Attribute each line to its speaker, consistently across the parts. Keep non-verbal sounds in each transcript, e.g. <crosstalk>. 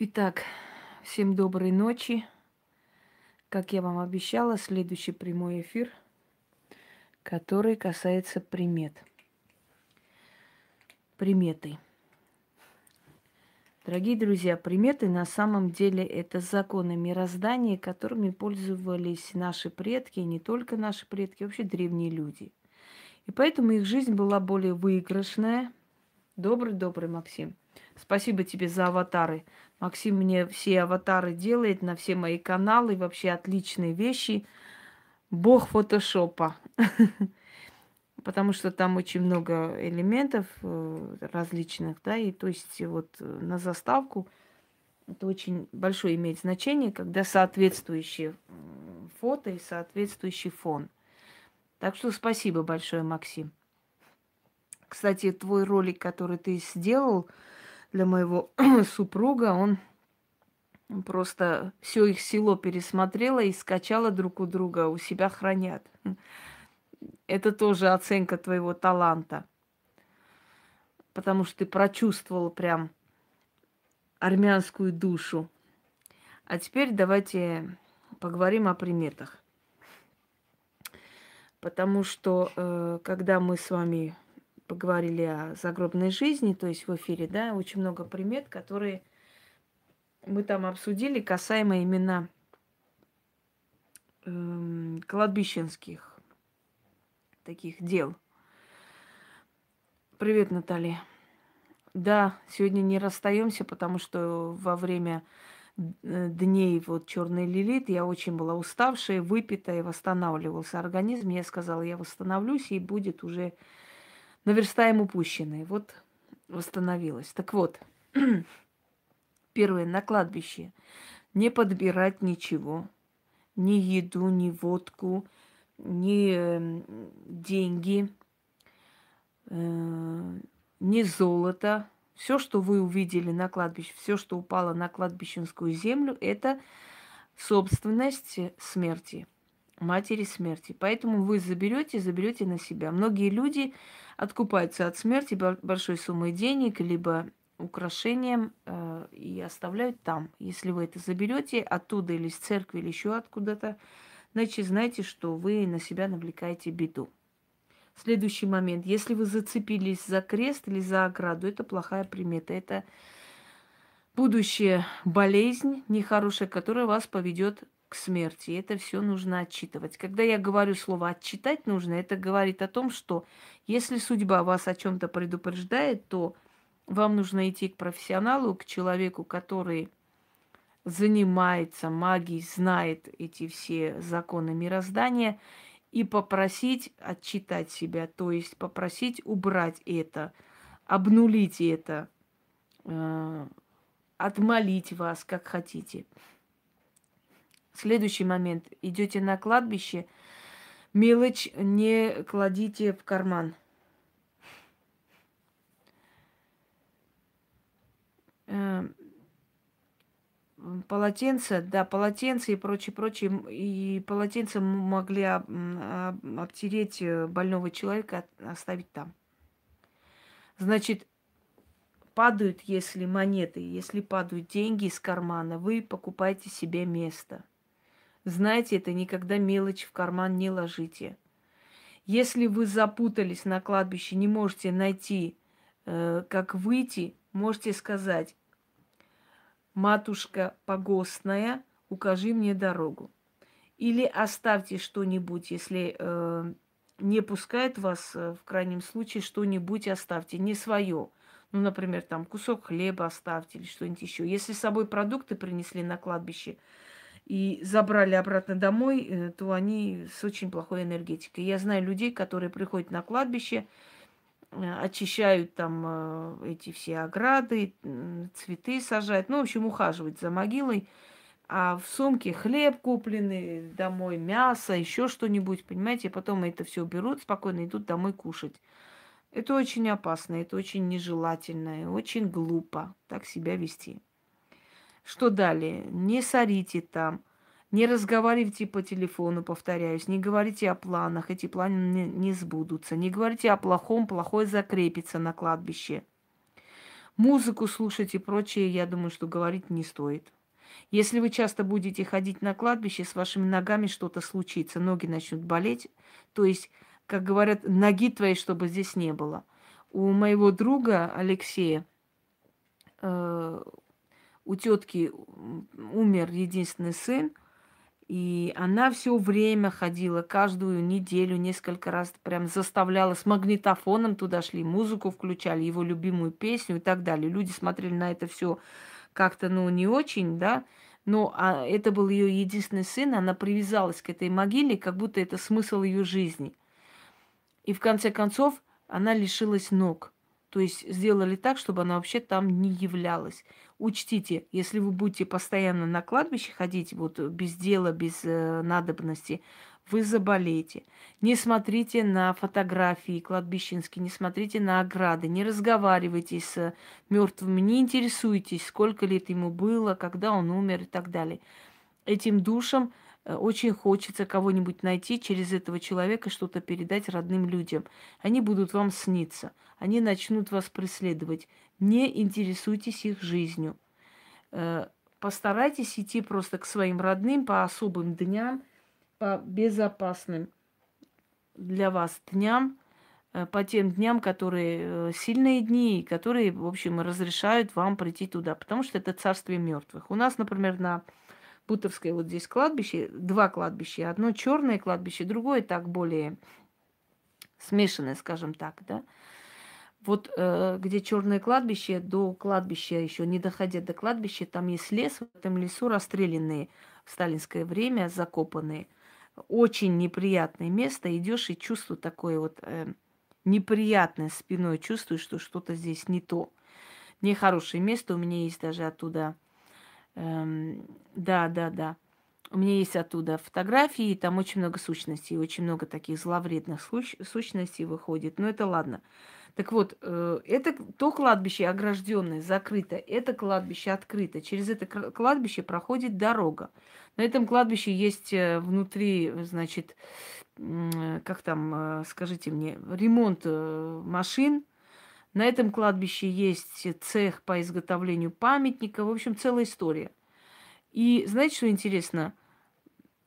Speaker 1: Итак, всем доброй ночи. Как я вам обещала, следующий прямой эфир, который касается примет. Приметы. Дорогие друзья, приметы на самом деле это законы мироздания, которыми пользовались наши предки, и не только наши предки, вообще древние люди. И поэтому их жизнь была более выигрышная. Добрый-добрый, Максим. Спасибо тебе за аватары. Максим мне все аватары делает на все мои каналы, вообще отличные вещи. Бог фотошопа. <laughs> Потому что там очень много элементов э, различных, да, и то есть вот э, на заставку это очень большое имеет значение, когда соответствующее фото и соответствующий фон. Так что спасибо большое, Максим. Кстати, твой ролик, который ты сделал, для моего <clears throat> супруга. Он просто все их село пересмотрела и скачала друг у друга, у себя хранят. Это тоже оценка твоего таланта. Потому что ты прочувствовал прям армянскую душу. А теперь давайте поговорим о приметах. Потому что э, когда мы с вами поговорили о загробной жизни, то есть в эфире, да, очень много примет, которые мы там обсудили, касаемо именно э, кладбищенских таких дел. Привет, Наталья. Да, сегодня не расстаемся, потому что во время дней вот черной лилит я очень была уставшая, выпитая, восстанавливался организм. Я сказала, я восстановлюсь, и будет уже наверстаем упущенное. Вот восстановилась. Так вот, <clears throat> первое, на кладбище. Не подбирать ничего. Ни еду, ни водку, ни э, деньги, э, ни золото. Все, что вы увидели на кладбище, все, что упало на кладбищенскую землю, это собственность смерти матери смерти. Поэтому вы заберете, заберете на себя. Многие люди откупаются от смерти большой суммой денег, либо украшением э, и оставляют там. Если вы это заберете оттуда или с церкви, или еще откуда-то, значит, знайте, что вы на себя навлекаете беду. Следующий момент. Если вы зацепились за крест или за ограду, это плохая примета. Это будущая болезнь нехорошая, которая вас поведет к смерти. Это все нужно отчитывать. Когда я говорю слово отчитать нужно, это говорит о том, что если судьба вас о чем-то предупреждает, то вам нужно идти к профессионалу, к человеку, который занимается магией, знает эти все законы мироздания, и попросить отчитать себя, то есть попросить убрать это, обнулить это, э, отмолить вас, как хотите. Следующий момент. Идете на кладбище, мелочь не кладите в карман. Эм, полотенце, да, полотенце и прочее, прочее. И полотенце могли обтереть э, больного человека, оставить там. Значит, падают, если монеты, если падают деньги из кармана, вы покупаете себе место – Знайте это, никогда мелочь в карман не ложите. Если вы запутались на кладбище, не можете найти, э, как выйти, можете сказать, матушка погостная, укажи мне дорогу. Или оставьте что-нибудь, если э, не пускает вас, э, в крайнем случае, что-нибудь оставьте, не свое. Ну, например, там кусок хлеба оставьте или что-нибудь еще. Если с собой продукты принесли на кладбище, и забрали обратно домой, э, то они с очень плохой энергетикой. Я знаю людей, которые приходят на кладбище, э, очищают там э, эти все ограды, цветы сажают, ну, в общем, ухаживать за могилой. А в сумке хлеб купленный, домой мясо, еще что-нибудь, понимаете, потом это все берут, спокойно идут домой кушать. Это очень опасно, это очень нежелательно, очень глупо так себя вести. Что далее? Не сорите там, не разговаривайте по телефону, повторяюсь, не говорите о планах, эти планы не, не сбудутся. Не говорите о плохом, плохое закрепится на кладбище. Музыку слушать и прочее, я думаю, что говорить не стоит. Если вы часто будете ходить на кладбище, с вашими ногами что-то случится, ноги начнут болеть. То есть, как говорят, ноги твоей, чтобы здесь не было. У моего друга Алексея, э, у тетки умер единственный сын, и она все время ходила, каждую неделю, несколько раз прям заставляла, с магнитофоном туда шли, музыку включали, его любимую песню и так далее. Люди смотрели на это все как-то, ну, не очень, да, но а, это был ее единственный сын, она привязалась к этой могиле, как будто это смысл ее жизни. И в конце концов она лишилась ног. То есть сделали так, чтобы она вообще там не являлась. Учтите, если вы будете постоянно на кладбище ходить, вот без дела, без э, надобности, вы заболеете. Не смотрите на фотографии кладбищенские, не смотрите на ограды, не разговаривайте с мертвыми, не интересуйтесь, сколько лет ему было, когда он умер и так далее. Этим душам Э, очень хочется кого-нибудь найти, через этого человека что-то передать родным людям. Они будут вам сниться, они начнут вас преследовать. Не интересуйтесь их жизнью. Э, постарайтесь идти просто к своим родным по особым дням, по безопасным для вас дням, э, по тем дням, которые сильные дни, которые, в общем, разрешают вам прийти туда, потому что это царствие мертвых. У нас, например, на Бутовское вот здесь кладбище, два кладбища. Одно черное кладбище, другое так более смешанное, скажем так, да. Вот э, где черное кладбище, до кладбища еще не доходя до кладбища, там есть лес, в этом лесу расстрелянные в сталинское время, закопанные. Очень неприятное место. Идешь и чувство такое вот э, неприятное спиной, чувствуешь, что что-то здесь не то. Нехорошее место. У меня есть даже оттуда Эм, да, да, да. У меня есть оттуда фотографии, там очень много сущностей, очень много таких зловредных сущностей выходит. Но это ладно. Так вот, э, это то кладбище огражденное, закрыто, это кладбище открыто. Через это кладбище проходит дорога. На этом кладбище есть э, внутри, значит, как там, э, скажите мне, ремонт машин, на этом кладбище есть цех по изготовлению памятника. В общем, целая история. И знаете, что интересно?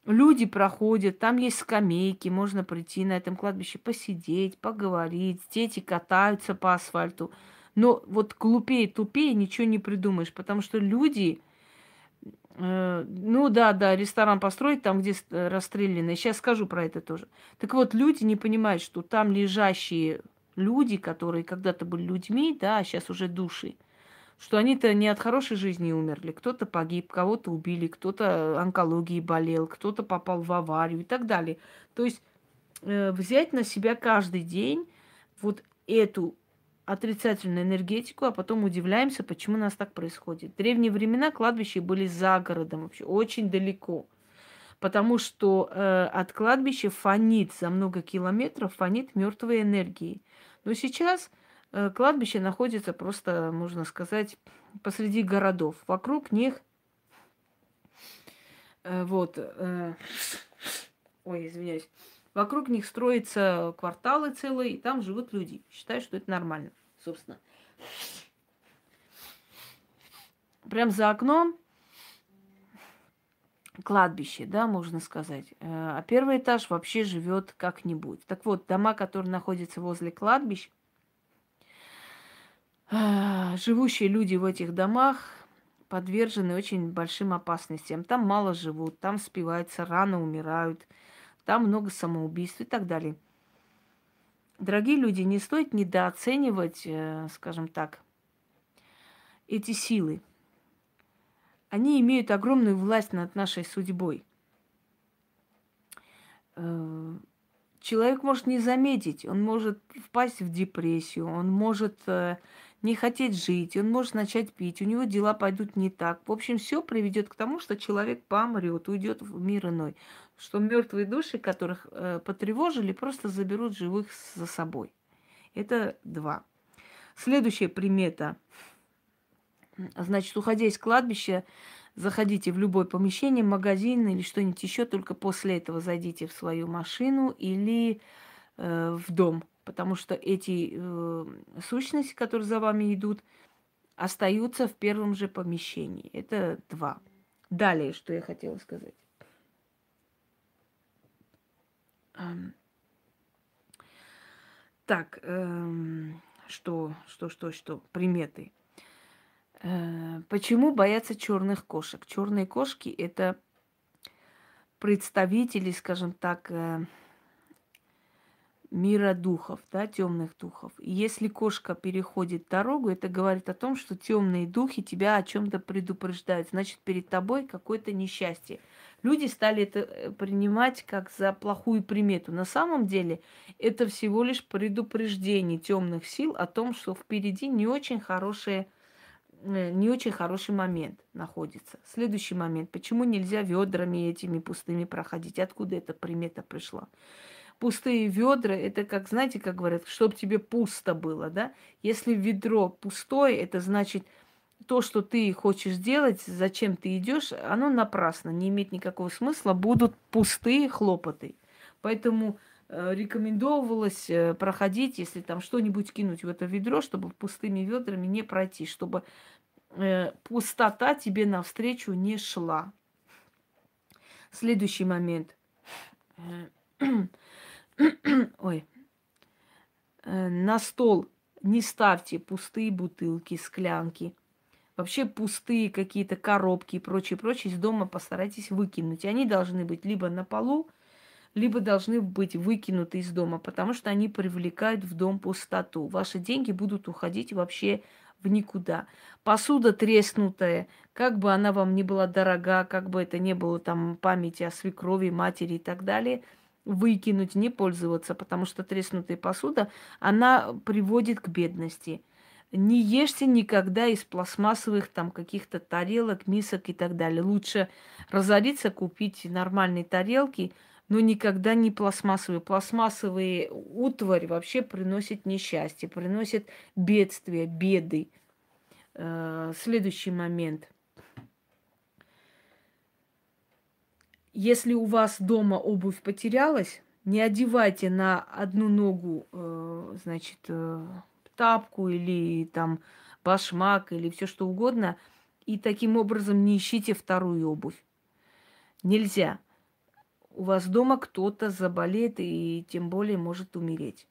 Speaker 1: Люди проходят, там есть скамейки, можно прийти на этом кладбище посидеть, поговорить, дети катаются по асфальту. Но вот глупее, тупее ничего не придумаешь, потому что люди, э, ну да, да, ресторан построить там, где расстреляны, сейчас скажу про это тоже. Так вот, люди не понимают, что там лежащие люди, которые когда-то были людьми, да, а сейчас уже души, что они-то не от хорошей жизни умерли. Кто-то погиб, кого-то убили, кто-то онкологией болел, кто-то попал в аварию и так далее. То есть э, взять на себя каждый день вот эту отрицательную энергетику, а потом удивляемся, почему у нас так происходит. В древние времена кладбища были за городом, вообще очень далеко. Потому что э, от кладбища фонит за много километров, фонит мертвой энергией. Но сейчас кладбище находится просто, можно сказать, посреди городов. Вокруг них э, вот, э, ой, извиняюсь, вокруг них строятся кварталы целые, и там живут люди. Считаю, что это нормально, собственно. Прям за окном кладбище, да, можно сказать. Э, а первый этаж вообще живет как-нибудь. Так вот, дома, которые находятся возле кладбищ, э, живущие люди в этих домах подвержены очень большим опасностям. Там мало живут, там спиваются, рано умирают, там много самоубийств и так далее. Дорогие люди, не стоит недооценивать, э, скажем так, эти силы они имеют огромную власть над нашей судьбой. Э, человек может не заметить, он может впасть в депрессию, он может э, не хотеть жить, он может начать пить, у него дела пойдут не так. В общем, все приведет к тому, что человек помрет, уйдет в мир иной. Что мертвые души, которых э, потревожили, просто заберут живых за собой. Это два. Следующая примета – Значит, уходя из кладбища, заходите в любое помещение, магазин или что-нибудь еще, только после этого зайдите в свою машину или э, в дом, потому что эти э, сущности, которые за вами идут, остаются в первом же помещении. Это два. Далее, что я хотела сказать. Так, эм, что, что, что, что, приметы. Э, почему боятся черных кошек? Черные кошки это представители, скажем так, э, мира духов, да, темных духов. И если кошка переходит дорогу, это говорит о том, что темные духи тебя о чем-то предупреждают. Значит, перед тобой какое-то несчастье. Люди стали это э, принимать как за плохую примету. На самом деле это всего лишь предупреждение темных сил о том, что впереди не очень хорошее э, не очень хороший момент находится. Следующий момент. Почему нельзя ведрами этими пустыми проходить? Откуда эта примета пришла? Пустые ведра, это как, знаете, как говорят, чтобы тебе пусто было, да? Если ведро пустое, это значит, то, что ты хочешь делать, зачем ты идешь, оно напрасно, не имеет никакого смысла, будут пустые хлопоты. Поэтому э, рекомендовалось э, проходить, если там что-нибудь кинуть в это ведро, чтобы пустыми ведрами не пройти, чтобы э, пустота тебе навстречу не шла. Следующий момент. <clears throat> <clears throat> Ой. На стол не ставьте пустые бутылки, склянки – вообще пустые какие-то коробки и прочее, прочее из дома постарайтесь выкинуть. Они должны быть либо на полу, либо должны быть выкинуты из дома, потому что они привлекают в дом пустоту. Ваши деньги будут уходить вообще в никуда. Посуда треснутая, как бы она вам ни была дорога, как бы это не было там памяти о свекрови, матери и так далее, выкинуть, не пользоваться, потому что треснутая посуда, она приводит к бедности – не ешьте никогда из пластмассовых там каких-то тарелок, мисок и так далее. Лучше разориться, купить нормальные тарелки, но никогда не пластмассовые. Пластмассовые утварь вообще приносит несчастье, приносит бедствия, беды. Э, следующий момент. Если у вас дома обувь потерялась, не одевайте на одну ногу, э, значит, э, тапку или там башмак или все что угодно, и таким образом не ищите вторую обувь. Нельзя. У вас дома кто-то заболеет и тем более может умереть.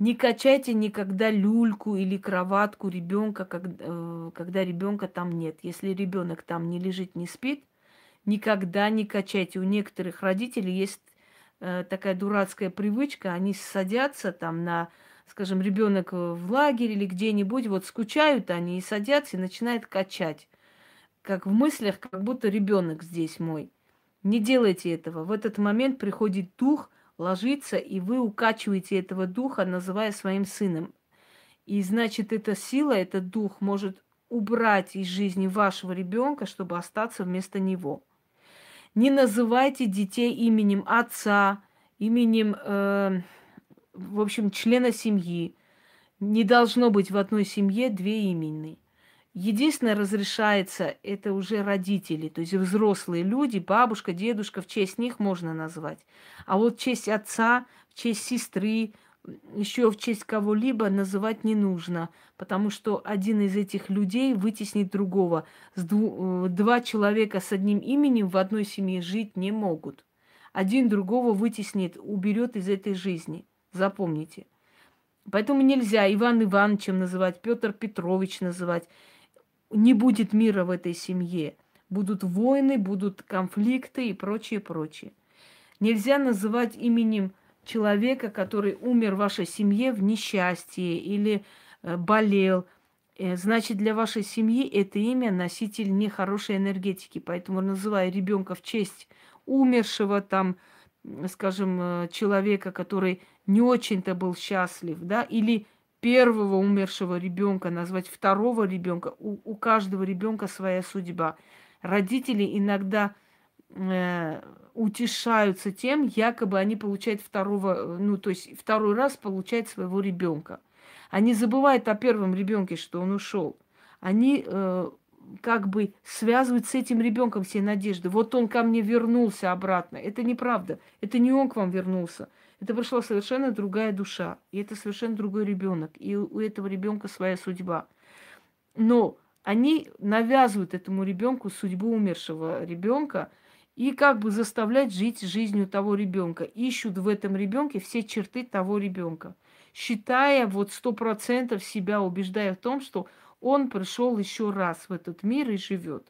Speaker 1: Не качайте никогда люльку или кроватку ребенка, э, когда ребенка там нет. Если ребенок там не лежит, не спит, никогда не качайте. У некоторых родителей есть э, такая дурацкая привычка, они садятся там на скажем, ребенок в лагере или где-нибудь, вот скучают они и садятся и начинают качать. Как в мыслях, как будто ребенок здесь мой. Не делайте этого. В этот момент приходит дух, ложится, и вы укачиваете этого духа, называя своим сыном. И значит, эта сила, этот дух может убрать из жизни вашего ребенка, чтобы остаться вместо него. Не называйте детей именем отца, именем э, в общем, члена семьи. Не должно быть в одной семье две имени. Единственное, разрешается, это уже родители, то есть взрослые люди, бабушка, дедушка, в честь них можно назвать. А вот в честь отца, в честь сестры, еще в честь кого-либо называть не нужно, потому что один из этих людей вытеснит другого. Э, два человека с одним именем в одной семье жить не могут. Один другого вытеснит, уберет из этой жизни – Запомните. Поэтому нельзя Иван Ивановичем называть, Петр Петрович называть. Не будет мира в этой семье. Будут войны, будут конфликты и прочее, прочее. Нельзя называть именем человека, который умер в вашей семье в несчастье или э, болел. Э, значит, для вашей семьи это имя носитель нехорошей энергетики. Поэтому, называя ребенка в честь умершего, там, скажем, э, человека, который не очень-то был счастлив, да, или первого умершего ребенка назвать второго ребенка. У, у каждого ребенка своя судьба. Родители иногда э, утешаются тем, якобы они получают второго, ну, то есть второй раз получают своего ребенка. Они забывают о первом ребенке, что он ушел. Они э, как бы связывают с этим ребенком все надежды. Вот он ко мне вернулся обратно. Это неправда. Это не он к вам вернулся. Это пришла совершенно другая душа. И это совершенно другой ребенок. И у этого ребенка своя судьба. Но они навязывают этому ребенку судьбу умершего ребенка и как бы заставляют жить жизнью того ребенка. Ищут в этом ребенке все черты того ребенка, считая вот сто процентов себя, убеждая в том, что он пришел еще раз в этот мир и живет.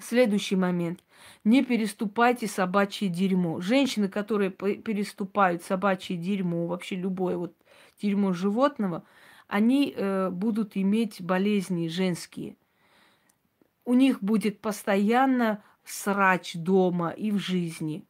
Speaker 1: Следующий момент. Не переступайте собачье дерьмо. Женщины, которые переступают собачье дерьмо, вообще любое вот дерьмо животного, они э, будут иметь болезни женские. У них будет постоянно срач дома и в жизни.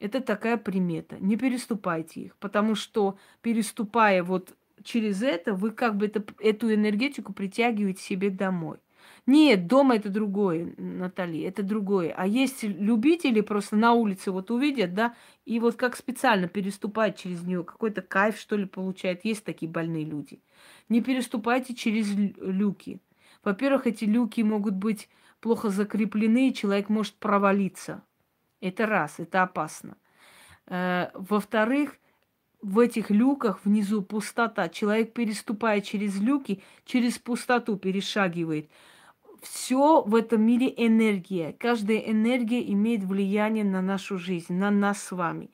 Speaker 1: Это такая примета. Не переступайте их, потому что переступая вот через это, вы как бы это, эту энергетику притягиваете себе домой. Нет, дома это другое, Натали, это другое. А есть любители просто на улице вот увидят, да, и вот как специально переступать через нее, какой-то кайф, что ли, получает. Есть такие больные люди. Не переступайте через люки. Во-первых, эти люки могут быть плохо закреплены, и человек может провалиться. Это раз, это опасно. Э, во-вторых, в этих люках внизу пустота. Человек, переступая через люки, через пустоту перешагивает. Все в этом мире энергия. Каждая энергия имеет влияние на нашу жизнь, на нас с вами.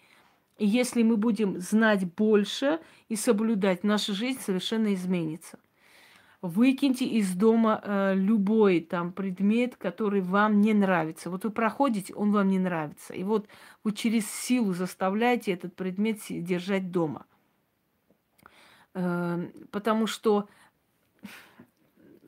Speaker 1: И если мы будем знать больше и соблюдать, наша жизнь совершенно изменится. Выкиньте из дома э, любой там предмет, который вам не нравится. Вот вы проходите, он вам не нравится. И вот вы через силу заставляете этот предмет держать дома. Э, потому что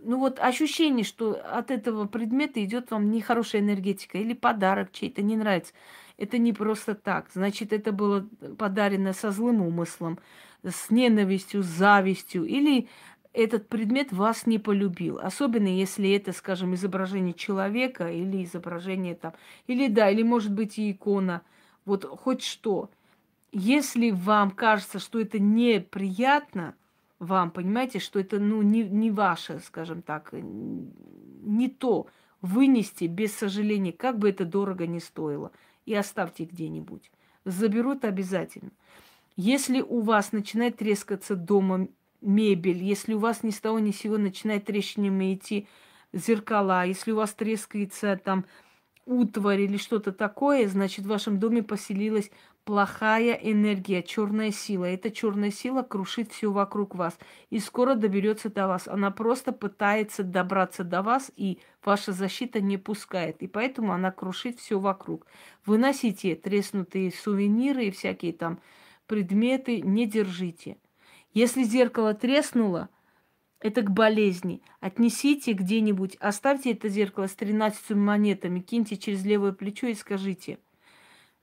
Speaker 1: ну вот ощущение, что от этого предмета идет вам нехорошая энергетика или подарок чей-то не нравится. Это не просто так. Значит, это было подарено со злым умыслом, с ненавистью, с завистью или этот предмет вас не полюбил. Особенно если это, скажем, изображение человека или изображение там, или да, или может быть и икона, вот хоть что. Если вам кажется, что это неприятно вам, понимаете, что это ну, не, не ваше, скажем так, не то, вынести без сожаления, как бы это дорого ни стоило, и оставьте где-нибудь. Заберут обязательно. Если у вас начинает трескаться дома мебель, если у вас ни с того ни с сего начинает трещинами идти зеркала, если у вас трескается там утварь или что-то такое, значит, в вашем доме поселилась плохая энергия, черная сила. Эта черная сила крушит все вокруг вас и скоро доберется до вас. Она просто пытается добраться до вас, и ваша защита не пускает. И поэтому она крушит все вокруг. Выносите треснутые сувениры и всякие там предметы, не держите. Если зеркало треснуло, это к болезни. Отнесите где-нибудь, оставьте это зеркало с 13 монетами, киньте через левое плечо и скажите,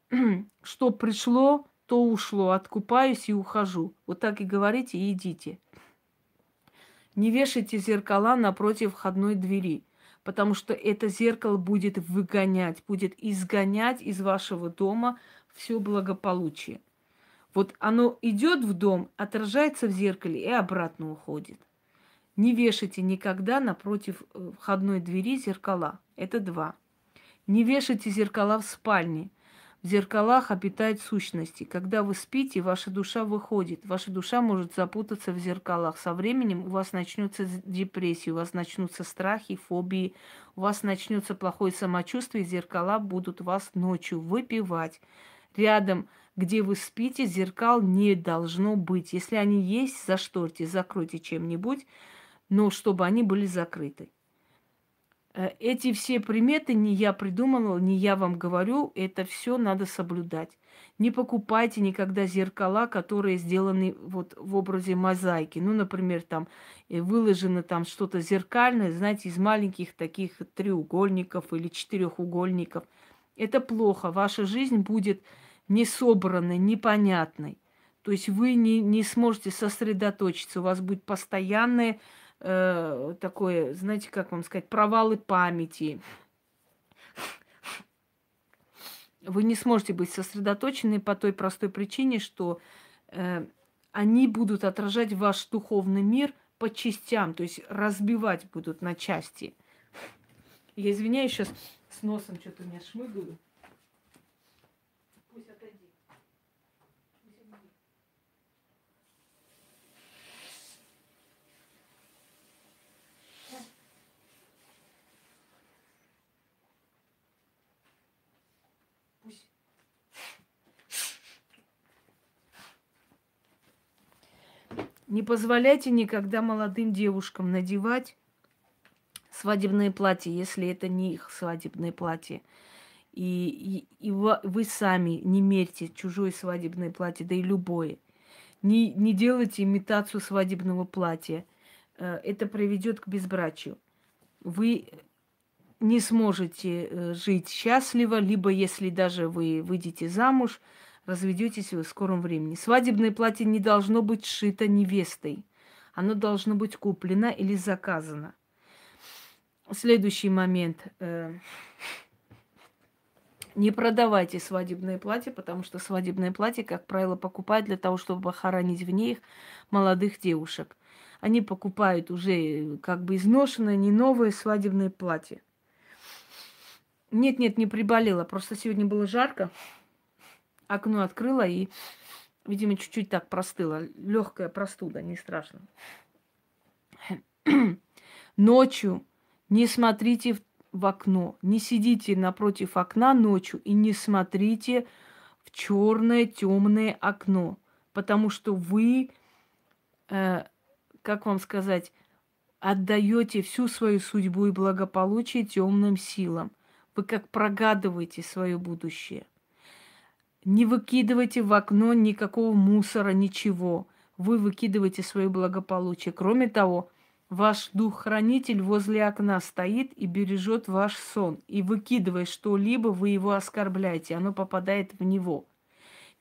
Speaker 1: <clears throat> что пришло, то ушло, откупаюсь и ухожу. Вот так и говорите и идите. Не вешайте зеркала напротив входной двери, потому что это зеркало будет выгонять, будет изгонять из вашего дома все благополучие. Вот оно идет в дом, отражается в зеркале и обратно уходит. Не вешайте никогда напротив э, входной двери зеркала. Это два. Не вешайте зеркала в спальне. В зеркалах обитают сущности. Когда вы спите, ваша душа выходит. Ваша душа может запутаться в зеркалах. Со временем у вас начнется депрессия, у вас начнутся страхи, фобии, у вас начнется плохое самочувствие, зеркала будут вас ночью выпивать. Рядом где вы спите, зеркал не должно быть. Если они есть, зашторьте, закройте чем-нибудь, но чтобы они были закрыты. Э, эти все приметы не я придумала, не я вам говорю, это все надо соблюдать. Не покупайте никогда зеркала, которые сделаны вот в образе мозаики. Ну, например, там э, выложено там что-то зеркальное, знаете, из маленьких таких треугольников или четырехугольников. Это плохо. Ваша жизнь будет не собранной, непонятной. То есть вы не, не сможете сосредоточиться, у вас будет постоянное э, такое, знаете, как вам сказать, провалы памяти. Вы не сможете быть сосредоточены по той простой причине, что э, они будут отражать ваш духовный мир по частям, то есть разбивать будут на части. Я извиняюсь, сейчас с носом что-то у меня шмыгаю. Не позволяйте никогда молодым девушкам надевать свадебное платье, если это не их свадебное платье. И, и, и вы сами не мерьте чужое свадебное платье, да и любое. Не, не делайте имитацию свадебного платья. Э, это приведет к безбрачию. Вы не сможете э, жить счастливо, либо если даже вы выйдете замуж, разведетесь в скором времени. Свадебное платье не должно быть сшито невестой. Оно должно быть куплено или заказано. Следующий момент. Э, не продавайте свадебное платье, потому что свадебное платье, как правило, покупают для того, чтобы хоронить в них молодых девушек. Они покупают уже как бы изношенное, не новое свадебное платье. Нет, нет, не приболела. Просто сегодня было жарко. Окно открыла и, видимо, чуть-чуть так простыла. Легкая простуда, не страшно. <clears throat> Ночью не смотрите в окно, не сидите напротив окна ночью и не смотрите в черное темное окно, потому что вы, э, как вам сказать, отдаете всю свою судьбу и благополучие темным силам. Вы как прогадываете свое будущее. Не выкидывайте в окно никакого мусора, ничего. Вы выкидываете свое благополучие. Кроме того, Ваш дух-хранитель возле окна стоит и бережет ваш сон. И выкидывая что-либо, вы его оскорбляете, оно попадает в него.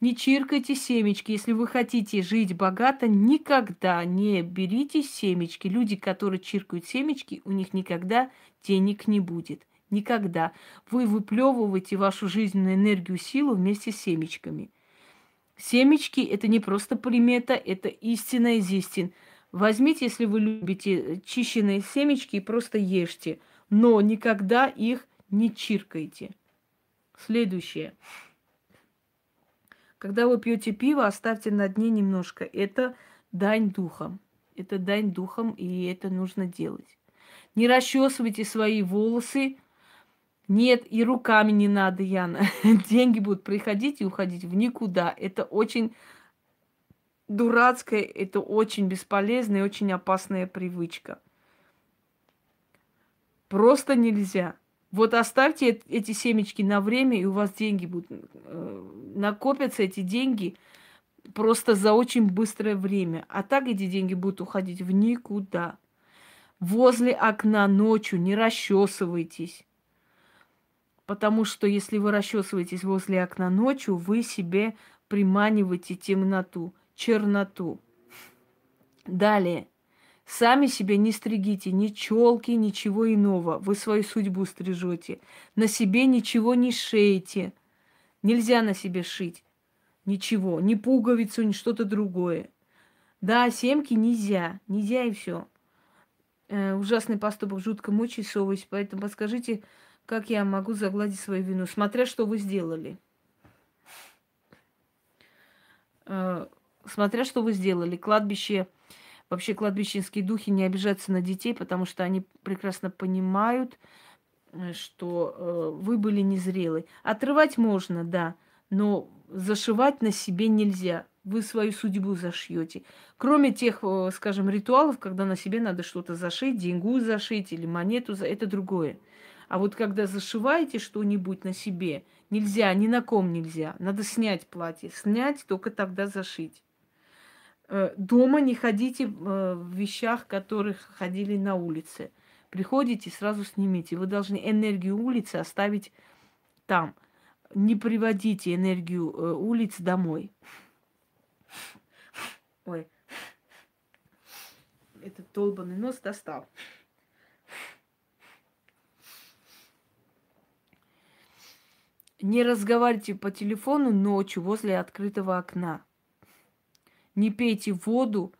Speaker 1: Не чиркайте семечки. Если вы хотите жить богато, никогда не берите семечки. Люди, которые чиркают семечки, у них никогда денег не будет. Никогда. Вы выплевываете вашу жизненную энергию, силу вместе с семечками. Семечки – это не просто примета, это истина из истин – Возьмите, если вы любите чищенные семечки, и просто ешьте, но никогда их не чиркайте. Следующее. Когда вы пьете пиво, оставьте на дне немножко. Это дань духом. Это дань духом, и это нужно делать. Не расчесывайте свои волосы. Нет, и руками не надо, Яна. <laughs> Деньги будут приходить и уходить в никуда. Это очень дурацкая, это очень бесполезная и очень опасная привычка. Просто нельзя. Вот оставьте эти семечки на время, и у вас деньги будут. Э, накопятся эти деньги просто за очень быстрое время. А так эти деньги будут уходить в никуда. Возле окна ночью не расчесывайтесь. Потому что если вы расчесываетесь возле окна ночью, вы себе приманиваете темноту черноту. Далее. Сами себе не стригите ни челки, ничего иного. Вы свою судьбу стрижете. На себе ничего не шейте. Нельзя на себе шить. Ничего. Ни пуговицу, ни что-то другое. Да, семки нельзя. Нельзя и все. Э, ужасный поступок жутко мучает совесть. Поэтому подскажите, как я могу загладить свою вину, смотря что вы сделали. Э, смотря что вы сделали. Кладбище, вообще кладбищенские духи не обижаются на детей, потому что они прекрасно понимают, э, что э, вы были незрелы. Отрывать можно, да, но зашивать на себе нельзя. Вы свою судьбу зашьете. Кроме тех, скажем, ритуалов, когда на себе надо что-то зашить, деньгу зашить или монету, это другое. А вот когда зашиваете что-нибудь на себе, нельзя, ни на ком нельзя. Надо снять платье. Снять, только тогда зашить. Э, дома не ходите э, в вещах, которых ходили на улице. Приходите, сразу снимите. Вы должны энергию улицы оставить там. Не приводите энергию э, улиц домой. Ой. Этот долбанный нос достал. Не разговаривайте по телефону ночью возле открытого окна. Не пейте воду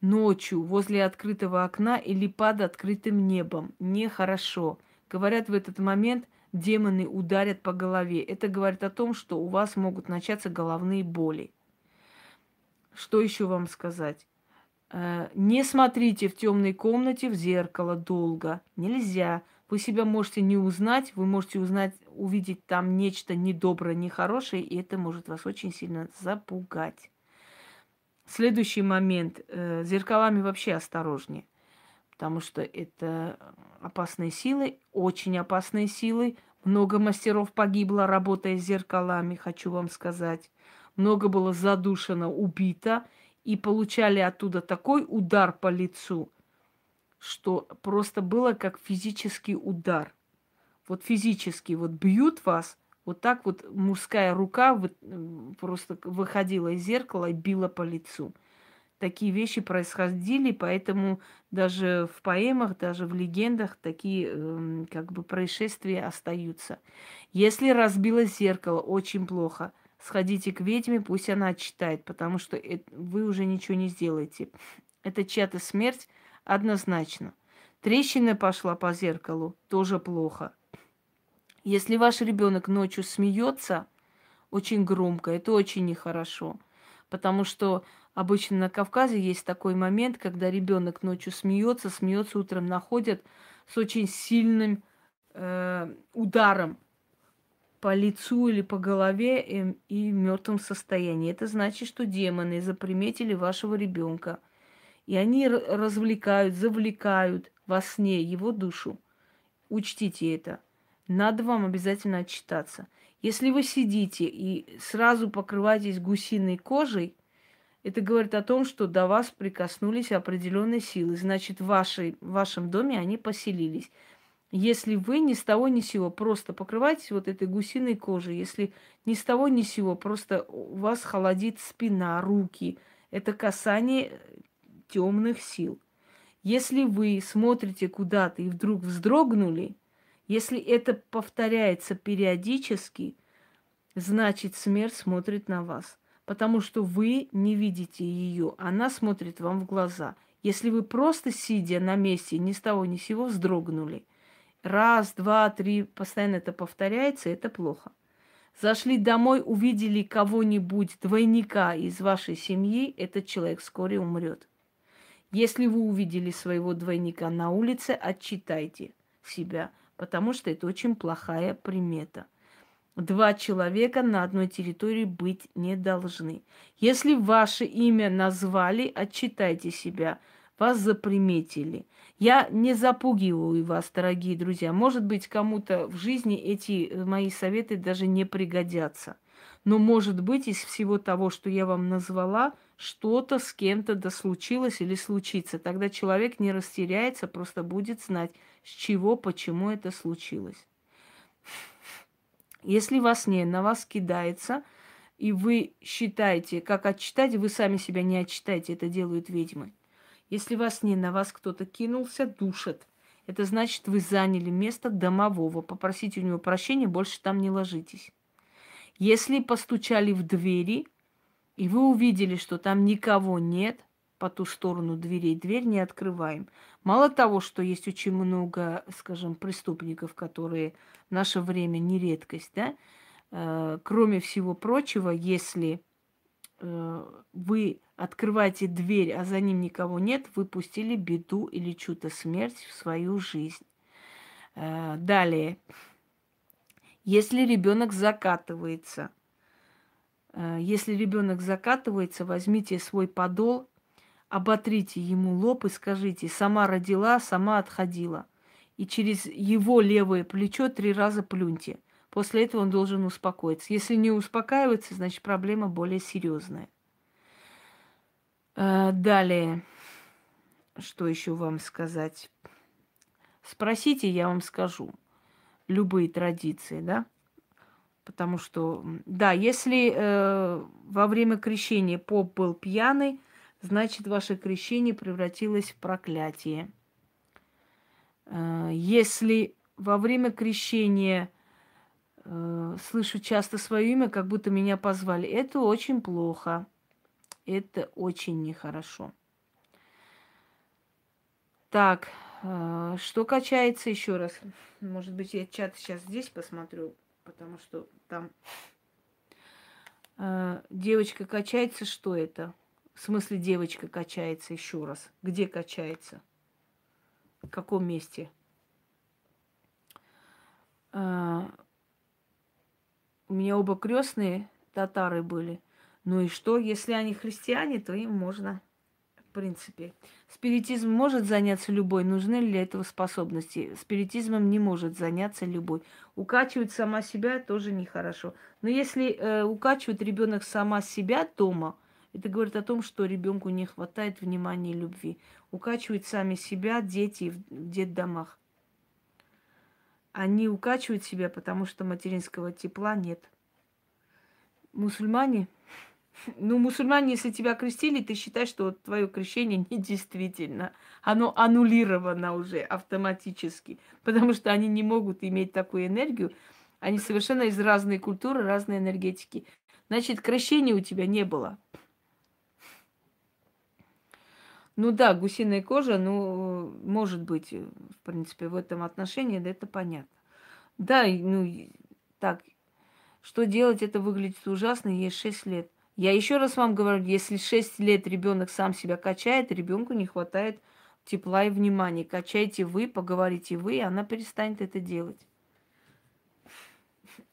Speaker 1: ночью возле открытого окна или под открытым небом. Нехорошо. Говорят, в этот момент демоны ударят по голове. Это говорит о том, что у вас могут начаться головные боли. Что еще вам сказать? Э, не смотрите в темной комнате в зеркало долго. Нельзя. Вы себя можете не узнать, вы можете узнать, увидеть там нечто недоброе, нехорошее, и это может вас очень сильно запугать. Следующий момент. Э, с зеркалами вообще осторожнее. Потому что это опасные силы, очень опасные силы. Много мастеров погибло, работая с зеркалами, хочу вам сказать. Много было задушено, убито. И получали оттуда такой удар по лицу, что просто было как физический удар. Вот физически вот бьют вас, вот так вот мужская рука вы, просто выходила из зеркала и била по лицу. Такие вещи происходили, поэтому даже в поэмах, даже в легендах такие э, как бы происшествия остаются. Если разбилось зеркало, очень плохо. Сходите к ведьме, пусть она отчитает, потому что вы уже ничего не сделаете. Это чья-то смерть однозначно. Трещина пошла по зеркалу, тоже плохо. Если ваш ребенок ночью смеется очень громко, это очень нехорошо. Потому что обычно на Кавказе есть такой момент, когда ребенок ночью смеется, смеется, утром находят с очень сильным э, ударом по лицу или по голове и, и в мертвом состоянии. Это значит, что демоны заприметили вашего ребенка. И они развлекают, завлекают во сне его душу. Учтите это надо вам обязательно отчитаться. Если вы сидите и сразу покрываетесь гусиной кожей, это говорит о том, что до вас прикоснулись определенные силы. Значит, в, вашей, в вашем доме они поселились. Если вы ни с того ни с сего просто покрываетесь вот этой гусиной кожей, если ни с того ни с сего просто у вас холодит спина, руки, это касание темных сил. Если вы смотрите куда-то и вдруг вздрогнули, если это повторяется периодически, значит смерть смотрит на вас, потому что вы не видите ее, она смотрит вам в глаза. Если вы просто сидя на месте, ни с того ни с сего вздрогнули, раз, два, три, постоянно это повторяется, это плохо. Зашли домой, увидели кого-нибудь, двойника из вашей семьи, этот человек вскоре умрет. Если вы увидели своего двойника на улице, отчитайте себя – потому что это очень плохая примета. Два человека на одной территории быть не должны. Если ваше имя назвали, отчитайте себя. Вас заприметили. Я не запугиваю вас, дорогие друзья. Может быть, кому-то в жизни эти э, мои советы даже не пригодятся. Но, может быть, из всего того, что я вам назвала, что-то с кем-то да случилось или случится. Тогда человек не растеряется, просто будет знать, с чего, почему это случилось. Если вас не на вас кидается, и вы считаете, как отчитать, вы сами себя не отчитаете, это делают ведьмы. Если вас не на вас кто-то кинулся, душат. Это значит, вы заняли место домового. Попросите у него прощения, больше там не ложитесь. Если постучали в двери, и вы увидели, что там никого нет, по ту сторону дверей, дверь не открываем. Мало того, что есть очень много, скажем, преступников, которые в наше время не редкость, да, э, кроме всего прочего, если э, вы открываете дверь, а за ним никого нет, вы пустили беду или чью-то смерть в свою жизнь. Э, далее, если ребенок закатывается, если ребенок закатывается, возьмите свой подол оботрите ему лоб и скажите, сама родила, сама отходила. И через его левое плечо три раза плюньте. После этого он должен успокоиться. Если не успокаивается, значит проблема более серьезная. Э, далее, что еще вам сказать? Спросите, я вам скажу. Любые традиции, да? Потому что, да, если э, во время крещения поп был пьяный, значит, ваше крещение превратилось в проклятие. Э, если во время крещения э, слышу часто свое имя, как будто меня позвали, это очень плохо. Это очень нехорошо. Так, э, что качается еще раз? Может быть, я чат сейчас здесь посмотрю, потому что там девочка качается, что это? В смысле, девочка качается еще раз. Где качается? В каком месте? А, у меня оба крестные татары были. Ну и что, если они христиане, то им можно, принципе. Спиритизм может заняться любой, нужны ли для этого способности. Спиритизмом не может заняться любой. Укачивать сама себя тоже нехорошо. Но если э, укачивает ребенок сама себя дома, это говорит о том, что ребенку не хватает внимания и любви. Укачивают сами себя дети в детдомах. Они укачивают себя, потому что материнского тепла нет. Мусульмане ну, мусульмане, если тебя крестили, ты считаешь, что твое крещение <laughs> недействительно. Оно аннулировано уже автоматически, потому что они не могут иметь такую энергию. Они совершенно из разной культуры, разной энергетики. Значит, крещения у тебя не было. Ну да, гусиная кожа, ну, может быть, в принципе, в этом отношении, да, это понятно. Да, ну, так, что делать, это выглядит ужасно, ей 6 лет. Я еще раз вам говорю, если 6 лет ребенок сам себя качает, ребенку не хватает тепла и внимания. Качайте вы, поговорите вы, и она перестанет это делать.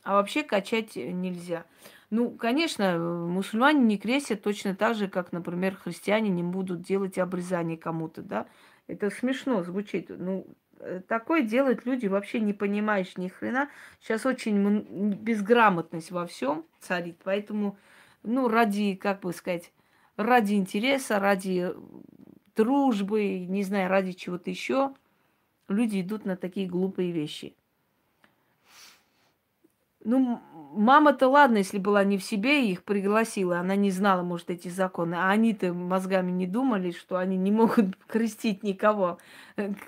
Speaker 1: А вообще качать нельзя. Ну, конечно, мусульмане не крестят точно так же, как, например, христиане не будут делать обрезание кому-то, да. Это смешно звучит. Ну, э, такое делают люди, вообще не понимаешь ни хрена. Сейчас очень безграмотность во всем царит, поэтому ну, ради, как бы сказать, ради интереса, ради дружбы, не знаю, ради чего-то еще, люди идут на такие глупые вещи. Ну, мама-то ладно, если была не в себе их пригласила, она не знала, может, эти законы, а они-то мозгами не думали, что они не могут <laughs> крестить никого.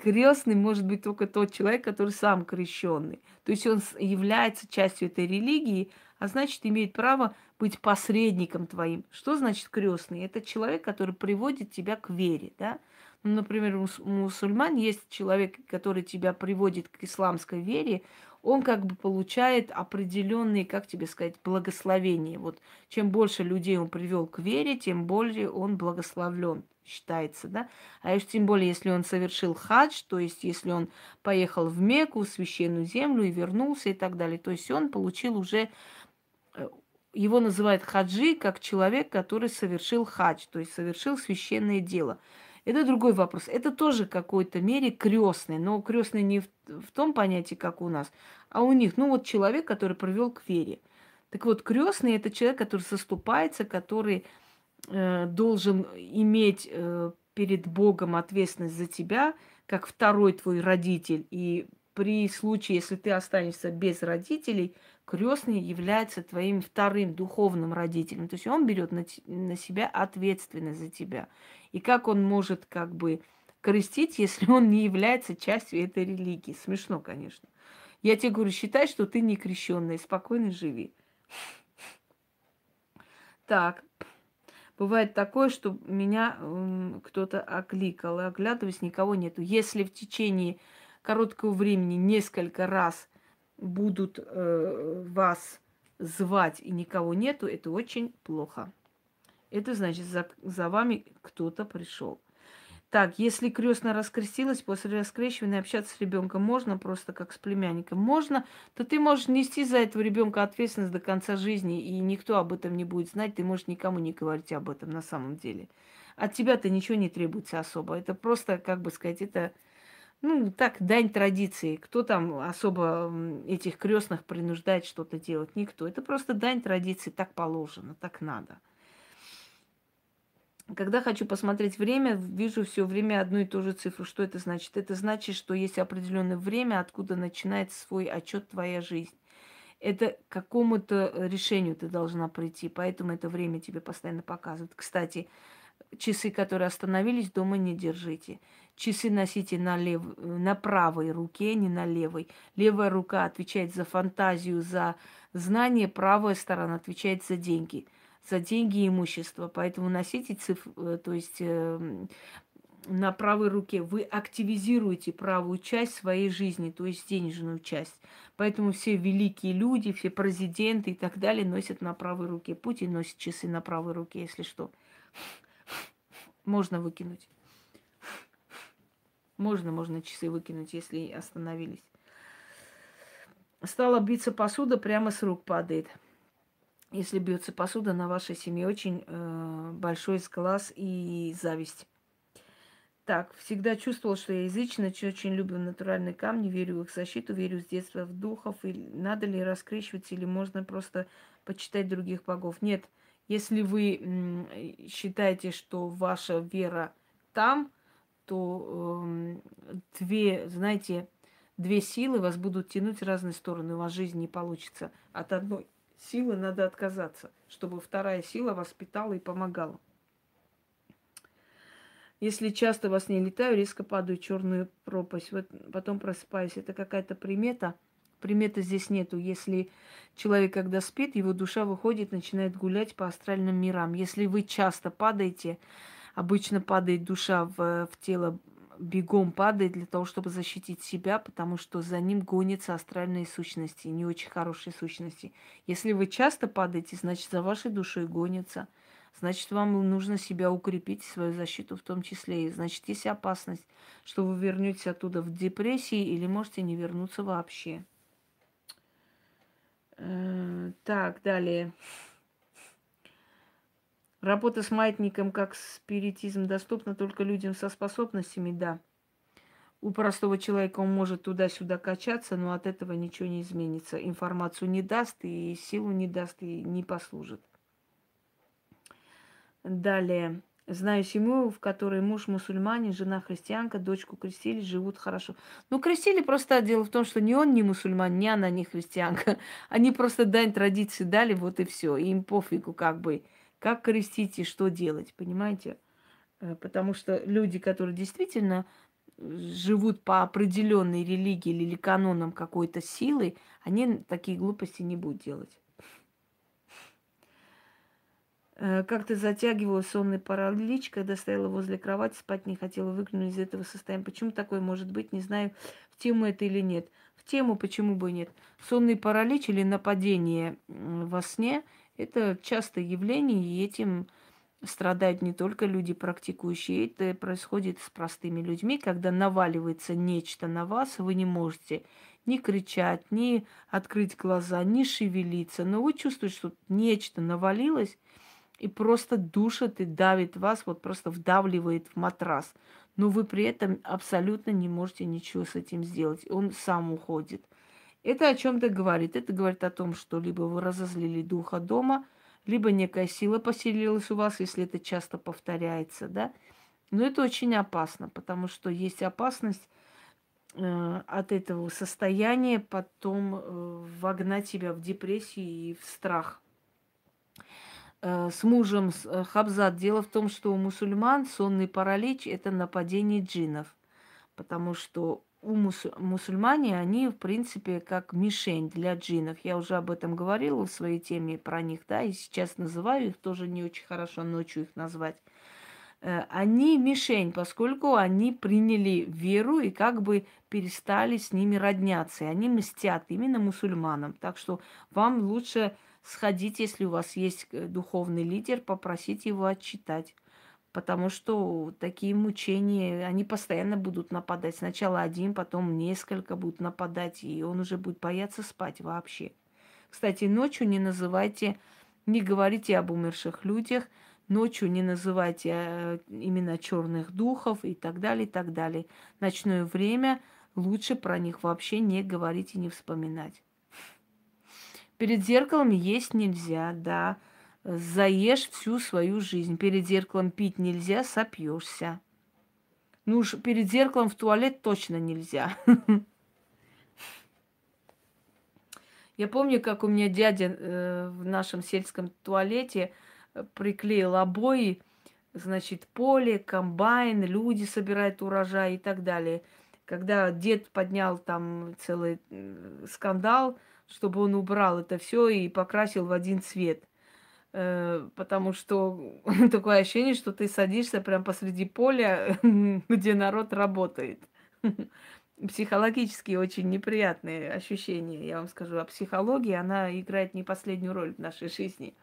Speaker 1: Крестный может быть только тот человек, который сам крещенный. То есть он является частью этой религии, а значит, имеет право быть посредником твоим. Что значит крестный? Это человек, который приводит тебя к вере, да? Ну, например, у мусульман есть человек, который тебя приводит к исламской вере, он как бы получает определенные, как тебе сказать, благословения. Вот чем больше людей он привел к вере, тем более он благословлен считается, да. А уж тем более, если он совершил хадж, то есть если он поехал в Мекку, священную землю и вернулся и так далее, то есть он получил уже его называют хаджи как человек, который совершил хадж, то есть совершил священное дело. Это другой вопрос. Это тоже в какой-то мере крестный, но крестный не в, в том понятии, как у нас, а у них, ну вот человек, который привел к вере. Так вот, крестный это человек, который заступается, который э, должен иметь э, перед Богом ответственность за тебя, как второй твой родитель. И при случае, если ты останешься без родителей, крестный является твоим вторым духовным родителем. То есть он берет на, на себя ответственность за тебя. И как он может как бы крестить, если он не является частью этой религии? Смешно, конечно. Я тебе говорю, считай, что ты не крещенный, спокойно живи. Так, бывает такое, что меня кто-то окликал, и оглядываясь, никого нету. Если в течение короткого времени несколько раз будут э, вас звать и никого нету, это очень плохо. Это значит, за, за вами кто-то пришел. Так, если крестная раскрестилась, после раскрещивания общаться с ребенком можно, просто как с племянником можно, то ты можешь нести за этого ребенка ответственность до конца жизни, и никто об этом не будет знать, ты можешь никому не говорить об этом на самом деле. От тебя-то ничего не требуется особо. Это просто, как бы сказать, это ну, так, дань традиции. Кто там особо этих крестных принуждает что-то делать? Никто. Это просто дань традиции, так положено, так надо. Когда хочу посмотреть время, вижу все время одну и ту же цифру. Что это значит? Это значит, что есть определенное время, откуда начинается свой отчет твоя жизнь. Это к какому-то решению ты должна прийти, поэтому это время тебе постоянно показывает. Кстати, часы, которые остановились, дома не держите. Часы носите на, лев... на правой руке, не на левой. Левая рука отвечает за фантазию, за знание, правая сторона отвечает за деньги. За деньги и имущество. Поэтому носите цифры, э, то есть э, на правой руке. Вы активизируете правую часть своей жизни, то есть денежную часть. Поэтому все великие люди, все президенты и так далее носят на правой руке. Путин носит часы на правой руке, если что. Можно выкинуть. <laughs> Можно, можно часы выкинуть, если остановились. Стала биться посуда, прямо с рук падает. если бьется посуда на вашей семье, очень э, большой сглаз и зависть. Так, всегда чувствовал, что я язычна, очень люблю натуральные камни, верю в их защиту, верю с детства в духов. И надо ли раскрещивать или можно просто почитать других богов? Нет, если вы считаете, что ваша вера там, то э, две, знаете, две силы вас будут тянуть в разные стороны. У вас жизнь не получится. От одной силы надо отказаться, чтобы вторая сила воспитала и помогала. Если часто во сне летаю, резко падаю в черную пропасть. Вот потом просыпаюсь. Это какая-то примета. Приметы здесь нету. Если человек, когда спит, его душа выходит, начинает гулять по астральным мирам. Если вы часто падаете, обычно падает душа в, в тело бегом падает для того, чтобы защитить себя, потому что за ним гонятся астральные сущности, не очень хорошие сущности. Если вы часто падаете, значит, за вашей душой гонятся. Значит, вам нужно себя укрепить, свою защиту в том числе. И значит, есть опасность, что вы вернетесь оттуда в депрессии или можете не вернуться вообще. Э, так, далее. Работа с маятником как спиритизм доступна только людям со способностями, да. У простого человека он может туда-сюда качаться, но от этого ничего не изменится. Информацию не даст, и силу не даст, и не послужит. Далее. Знаю семью, в которой муж мусульманин, жена христианка, дочку крестили, живут хорошо. Ну, крестили просто дело в том, что ни он не мусульман, ни она не христианка. <laughs> Они просто дань традиции дали, вот и все. Им пофигу, как бы как крестить и что делать, понимаете? Э, потому что люди, которые действительно живут по определенной религии или канонам какой-то силы, они такие глупости не будут делать. Э, как ты затягивала сонный паралич, когда стояла возле кровати, спать не хотела, выглянуть из этого состояния. Почему такое может быть, не знаю, в тему это или нет. В тему почему бы нет. Сонный паралич или нападение во сне это частое явление, и этим страдают не только люди практикующие, это происходит с простыми людьми, когда наваливается нечто на вас, вы не можете ни кричать, ни открыть глаза, ни шевелиться, но вы чувствуете, что нечто навалилось и просто душит и давит вас, вот просто вдавливает в матрас. Но вы при этом абсолютно не можете ничего с этим сделать. Он сам уходит – это о чем-то говорит. Это говорит о том, что либо вы разозлили духа дома, либо некая сила поселилась у вас, если это часто повторяется, да. Но это очень опасно, потому что есть опасность э, от этого состояния потом э, вогнать себя в депрессию и в страх. Э, с мужем э, Хабзат. Дело в том, что у мусульман сонный паралич – это нападение джинов, потому что у мус- мусульмане, они, в принципе, как мишень для джинов. Я уже об этом говорила в своей теме про них, да, и сейчас называю их тоже не очень хорошо ночью их назвать. Э, они мишень, поскольку они приняли веру и как бы перестали с ними родняться. И они мстят именно мусульманам. Так что вам лучше сходить, если у вас есть э, духовный лидер, попросить его отчитать потому что такие мучения, они постоянно будут нападать. Сначала один, потом несколько будут нападать, и он уже будет бояться спать вообще. Кстати, ночью не называйте, не говорите об умерших людях, ночью не называйте э, именно черных духов и так далее, и так далее. Ночное время лучше про них вообще не говорить и не вспоминать. Перед зеркалом есть нельзя, да заешь всю свою жизнь. Перед зеркалом пить нельзя, сопьешься. Ну уж перед зеркалом в туалет точно нельзя. <laughs> Я помню, как у меня дядя э, в нашем сельском туалете э, приклеил обои, значит, поле, комбайн, люди собирают урожай и так далее. Когда дед поднял там целый скандал, чтобы он убрал это все и покрасил в один цвет – Э, потому что <laughs> такое ощущение, что ты садишься прямо посреди поля, <laughs> где народ работает. <laughs> Психологически очень неприятные ощущения, я вам скажу. А психология, она играет не последнюю роль в нашей жизни.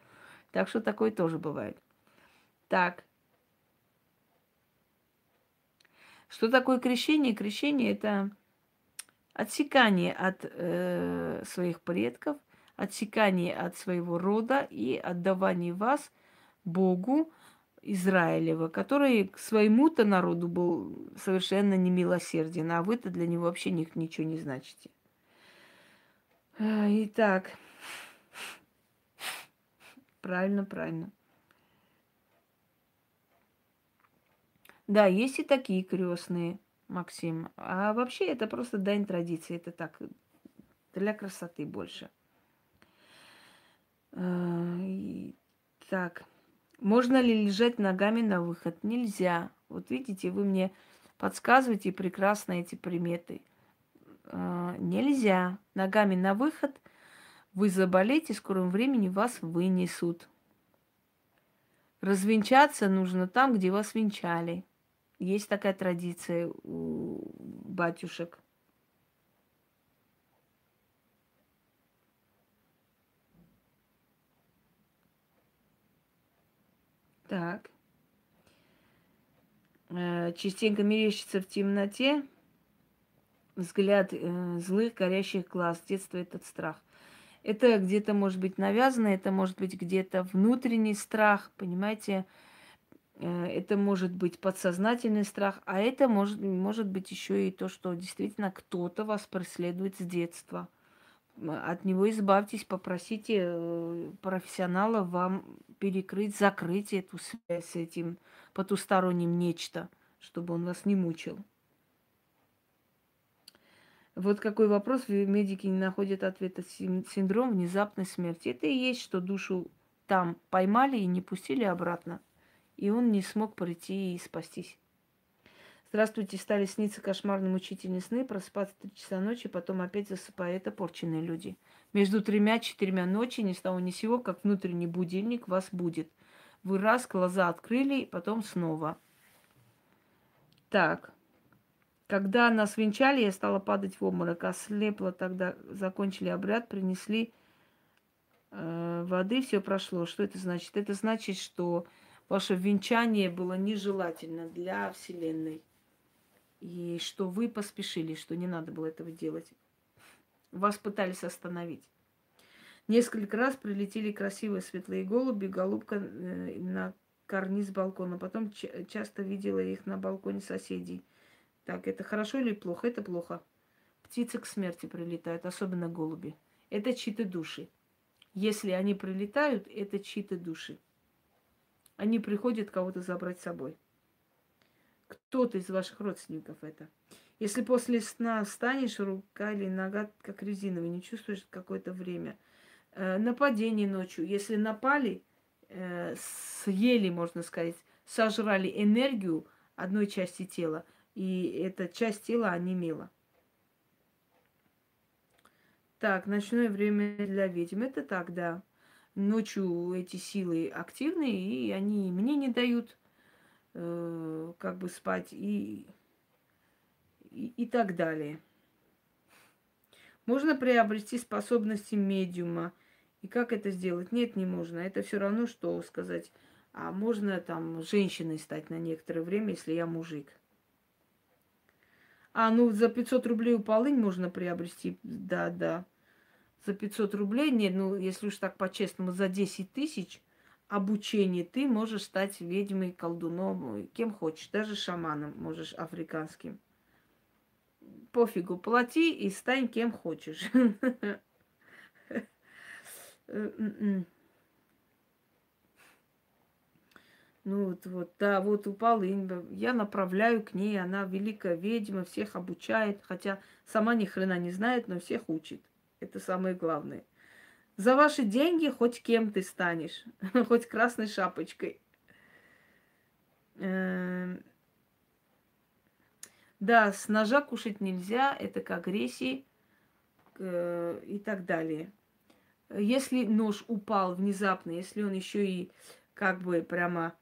Speaker 1: Так что такое тоже бывает. Так. Что такое крещение? Крещение это отсекание от э, своих предков – отсекание от своего рода и отдавание вас Богу Израилева, который к своему-то народу был совершенно немилосерден, а вы-то для него вообще ничего не значите. А, итак, правильно, правильно. Да, есть и такие крестные, Максим. А вообще это просто дань традиции. Это так, для красоты больше. А, так. Можно ли лежать ногами на выход? Нельзя. Вот видите, вы мне подсказываете прекрасно эти приметы. А, нельзя. Ногами на выход вы заболеете, в скором времени вас вынесут. Развенчаться нужно там, где вас венчали. Есть такая традиция у батюшек. Так. Э, частенько мерещится в темноте взгляд э, злых, горящих глаз. Детство этот страх. Это где-то может быть навязано, это может быть где-то внутренний страх, понимаете? Это может быть подсознательный страх, а это может, может быть еще и то, что действительно кто-то вас преследует с детства. От него избавьтесь, попросите э, профессионала вам перекрыть, закрыть эту связь с этим потусторонним нечто, чтобы он вас не мучил. Вот какой вопрос медики не находят ответа. Синдром внезапной смерти. Это и есть, что душу там поймали и не пустили обратно и он не смог прийти и спастись. Здравствуйте, стали сниться кошмарные мучительные сны, просыпаться три часа ночи, потом опять засыпая. Это порченные люди. Между тремя-четырьмя ночи, ни с того ни с сего, как внутренний будильник вас будет. Вы раз глаза открыли, потом снова. Так. Когда нас венчали, я стала падать в обморок. Ослепла тогда, закончили обряд, принесли э, воды, все прошло. Что это значит? Это значит, что ваше венчание было нежелательно для Вселенной. И что вы поспешили, что не надо было этого делать. Вас пытались остановить. Несколько раз прилетели красивые светлые голуби, голубка э, на карниз балкона. Потом часто видела их на балконе соседей. Так, это хорошо или плохо? Это плохо. Птицы к смерти прилетают, особенно голуби. Это чьи-то души. Если они прилетают, это чьи-то души. Они приходят кого-то забрать с собой. Кто-то из ваших родственников это. Если после сна встанешь, рука или нога как резиновая, не чувствуешь какое-то время. Э, нападение ночью. Если напали, э, съели, можно сказать, сожрали энергию одной части тела, и эта часть тела онемела. Так, ночное время для ведьм. Это так, да ночью эти силы активны, и они мне не дают э, как бы спать и, и, и так далее. Можно приобрести способности медиума. И как это сделать? Нет, не можно. Это все равно, что сказать, а можно там женщиной стать на некоторое время, если я мужик. А, ну за 500 рублей у полынь можно приобрести. Да, да за 500 рублей, не, ну, если уж так по-честному, за 10 тысяч обучение ты можешь стать ведьмой, колдуном, кем хочешь, даже шаманом можешь африканским. Пофигу, плати и стань кем хочешь. <laughs> Ну вот, вот, да, вот упала Я направляю к ней, она великая ведьма, всех обучает, хотя сама ни хрена не знает, но всех учит. Это самое главное. За ваши деньги хоть кем ты станешь, <laughs> хоть красной шапочкой. Эм, да, с ножа кушать нельзя, это к агрессии и так далее. Если нож упал внезапно, если он еще и как бы прямо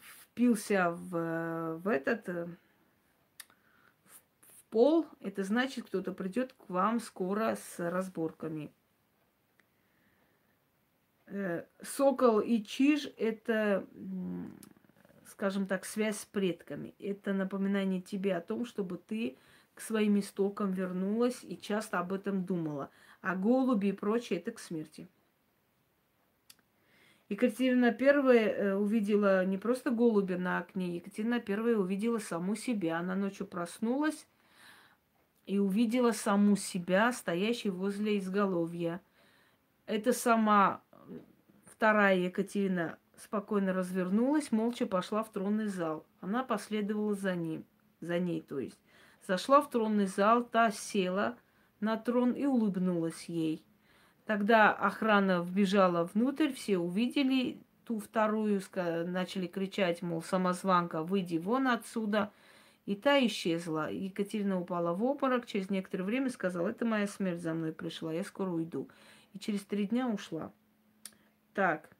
Speaker 1: впился в, в этот э, пол, это значит, кто-то придет к вам скоро с разборками. Э, сокол и чиж – это, скажем так, связь с предками. Это напоминание тебе о том, чтобы ты к своим истокам вернулась и часто об этом думала. А голуби и прочее это к смерти. Екатерина Первая э, увидела не просто голубя на окне, Екатерина Первая увидела саму себя. Она ночью проснулась и увидела саму себя, стоящей возле изголовья. Это сама вторая Екатерина спокойно развернулась, молча пошла в тронный зал. Она последовала за ним, за ней, то есть. Зашла в тронный зал, та села на трон и улыбнулась ей. Тогда охрана вбежала внутрь, все увидели ту вторую, начали кричать, мол, самозванка, выйди вон отсюда. И та исчезла. Екатерина упала в обморок, через некоторое время сказала, это моя смерть за мной пришла, я скоро уйду. И через три дня ушла. Так,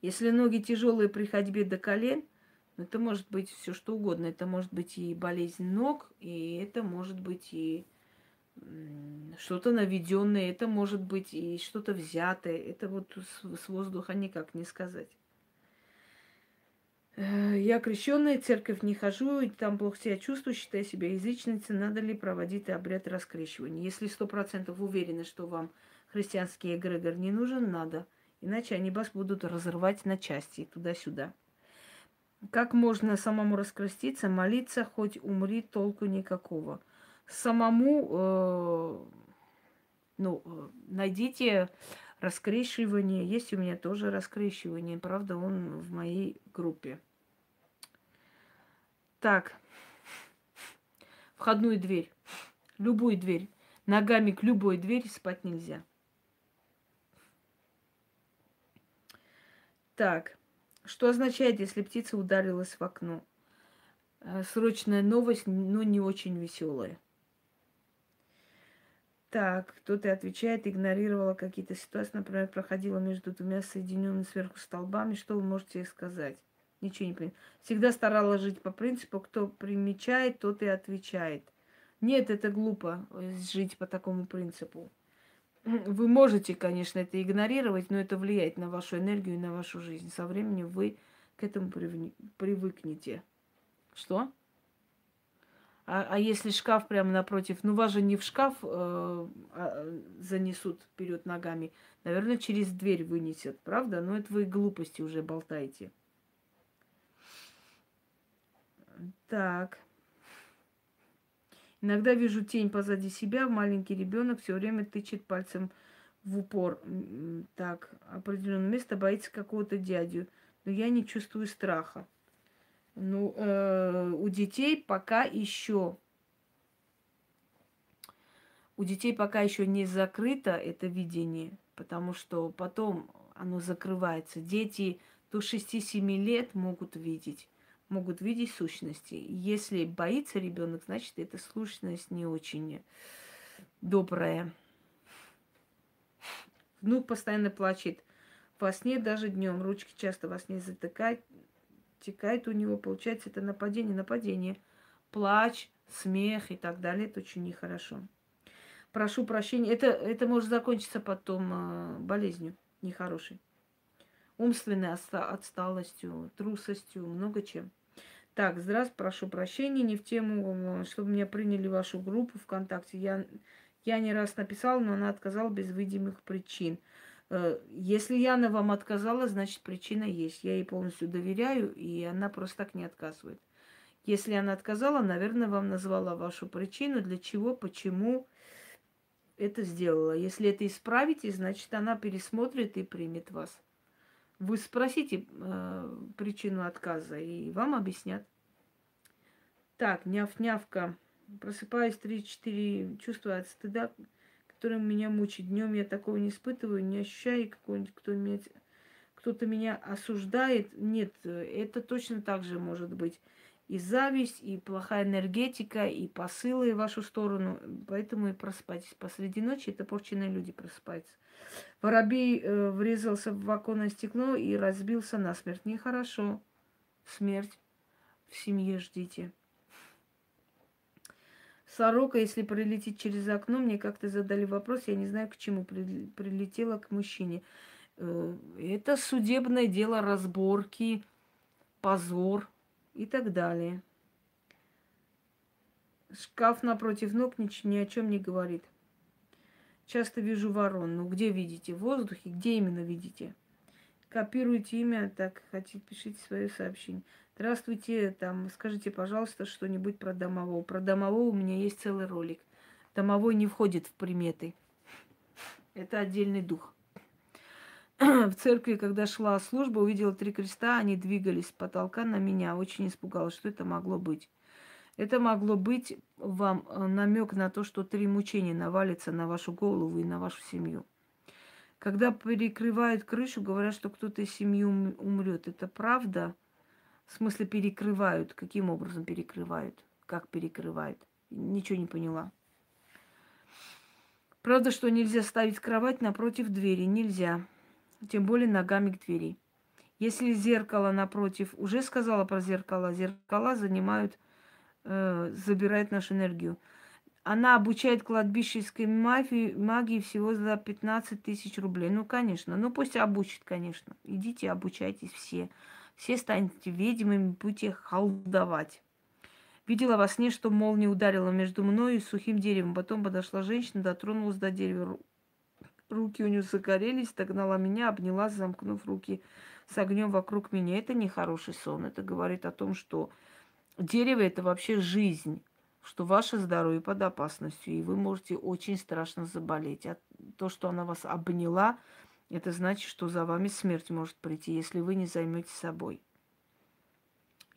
Speaker 1: если ноги тяжелые при ходьбе до колен, ну, это может быть все что угодно. Это может быть и болезнь ног, и это может быть и что-то наведенное, это может быть и что-то взятое. Это вот с, с воздуха никак не сказать. Э, я крещенная, церковь не хожу, и там плохо себя чувствую, считаю себя язычницей. Надо ли проводить обряд раскрещивания? Если сто процентов уверены, что вам христианский эгрегор не нужен, надо. Иначе они вас будут разрывать на части туда-сюда. Как можно самому раскреститься, молиться, хоть умри, толку никакого. Самому, э, ну, э, найдите раскрещивание. Есть у меня тоже раскрещивание. Правда, он в моей группе. Так. Входную дверь. Любую дверь. Ногами к любой двери спать нельзя. Так. Что означает, если птица ударилась в окно? Э, срочная новость, но не очень веселая. Так, кто-то отвечает, игнорировала какие-то ситуации, например, проходила между двумя соединенными сверху столбами. Что вы можете сказать? Ничего не понимаю. Всегда старалась жить по принципу, кто примечает, тот и отвечает. Нет, это глупо э, жить по такому принципу. <clears throat> Вы можете, конечно, это игнорировать, но это влияет на вашу энергию и на вашу жизнь. Со временем вы к этому привыкнете. Что? А, а если шкаф прямо напротив, ну вас же не в шкаф э, а, занесут вперед ногами, наверное, через дверь вынесет, правда? Но это вы глупости уже болтаете. Так. Иногда вижу тень позади себя, маленький ребенок все время тычет пальцем в упор. Так, определенное место боится какого-то дядю. Но я не чувствую страха. Ну, э, у детей пока еще у детей пока еще не закрыто это видение, потому что потом оно закрывается. Дети до 6-7 лет могут видеть могут видеть сущности. Если боится ребенок, значит, эта сущность не очень добрая. Внук постоянно плачет. Во сне даже днем ручки часто во сне затыкает, текает у него, получается, это нападение, нападение. Плач, смех и так далее, это очень нехорошо. Прошу прощения, это, это может закончиться потом э, болезнью нехорошей умственной отсталостью, трусостью, много чем. Так, здравствуйте, прошу прощения, не в тему, чтобы меня приняли в вашу группу ВКонтакте. Я, я не раз написала, но она отказала без видимых причин. Э, если Яна вам отказала, значит причина есть. Я ей полностью доверяю, и она просто так не отказывает. Если она отказала, наверное, вам назвала вашу причину, для чего, почему это сделала. Если это исправите, значит, она пересмотрит и примет вас. Вы спросите э, причину отказа, и вам объяснят. Так, няв-нявка. Просыпаюсь 3-4 чувства от стыда, которым меня мучит. Днем я такого не испытываю, не ощущаю какого-нибудь, кто меня, кто-то меня осуждает. Нет, это точно так же может быть и зависть, и плохая энергетика, и посылы в вашу сторону. Поэтому и просыпайтесь. Посреди ночи это порченные люди просыпаются. Воробей э, врезался в оконное стекло и разбился насмерть. Нехорошо. Смерть в семье ждите. Сорока, если прилетит через окно, мне как-то задали вопрос, я не знаю, к чему прилетела к мужчине. Э, это судебное дело разборки, позор – и так далее. Шкаф напротив ног ни, о чем не говорит. Часто вижу ворон. Ну, где видите? В воздухе? Где именно видите? Копируйте имя, так хотите, пишите свое сообщение. Здравствуйте, там, скажите, пожалуйста, что-нибудь про домового. Про домового у меня есть целый ролик. Домовой не входит в приметы. <laughs> Это отдельный дух. <clears throat> В церкви, когда шла служба, увидела три креста, они двигались с потолка на меня. Очень испугалась, что это могло быть. Это могло быть вам э, намек на то, что три мучения навалятся на вашу голову и на вашу семью. Когда перекрывают крышу, говорят, что кто-то из семьи умрет. Это правда? В смысле перекрывают? Каким образом перекрывают? Как перекрывают? Ничего не поняла. Правда, что нельзя ставить кровать напротив двери. Нельзя. Тем более ногами к двери. Если зеркало напротив, уже сказала про зеркала, зеркала занимают э, забирает нашу энергию. Она обучает кладбищенской магии, магии всего за 15 тысяч рублей. Ну, конечно. Ну, пусть обучит, конечно. Идите, обучайтесь все. Все станете ведьмами, будете холдовать. Видела во сне, что молния ударила между мной и сухим деревом. Потом подошла женщина, дотронулась до дерева. Руки у нее загорелись, догнала меня, обняла, замкнув руки с огнем вокруг меня. Это нехороший сон. Это говорит о том, что Дерево – это вообще жизнь, что ваше здоровье под опасностью, и вы можете очень страшно заболеть. А то, что она вас обняла, это значит, что за вами смерть может прийти, если вы не займетесь собой.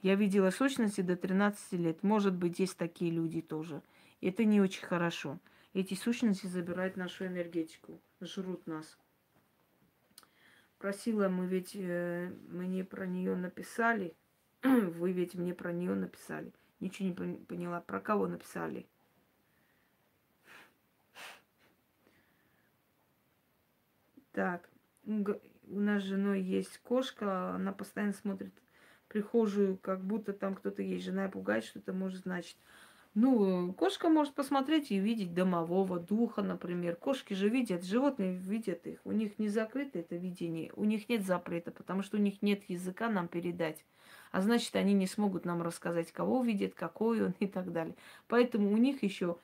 Speaker 1: Я видела сущности до 13 лет. Может быть, есть такие люди тоже. Это не очень хорошо. Эти сущности забирают нашу энергетику, жрут нас. Просила мы ведь, э, мы не про нее написали <clears throat> – Вы ведь мне про нее написали. Ничего не поняла. Про кого написали? Так, у нас с женой есть кошка, она постоянно смотрит в прихожую, как будто там кто-то есть. Жена пугает, что это может значить. Ну, кошка может посмотреть и увидеть домового духа, например. Кошки же видят, животные видят их. У них не закрыто это видение, у них нет запрета, потому что у них нет языка нам передать. А значит, они не смогут нам рассказать, кого видят, какой он и так далее. Поэтому у них еще,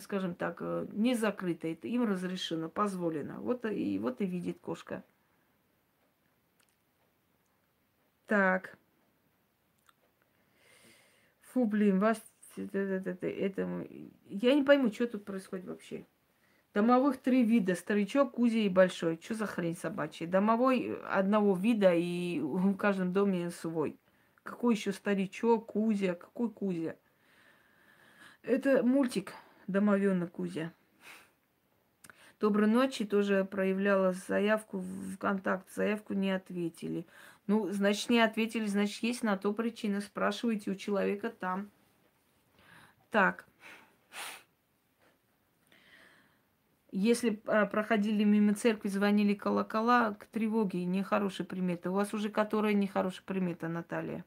Speaker 1: скажем так, э, не закрыто это, им разрешено, позволено. Вот и, вот и видит кошка. Так. Фу, блин, вас это, это, это, я не пойму, что тут происходит вообще. Домовых три вида. Старичок, Кузя и Большой. Что за хрень собачья? Домовой одного вида и <laughs> в каждом доме свой. Какой еще старичок, Кузя? Какой Кузя? Это мультик «Домовенок Кузя». Доброй ночи тоже проявляла заявку в контакт. Заявку не ответили. Ну, значит, не ответили, значит, есть на то причина. Спрашивайте у человека там. Так. Если а, проходили мимо церкви, звонили колокола, к тревоге нехорошая примета. У вас уже которая нехорошая примета, Наталья?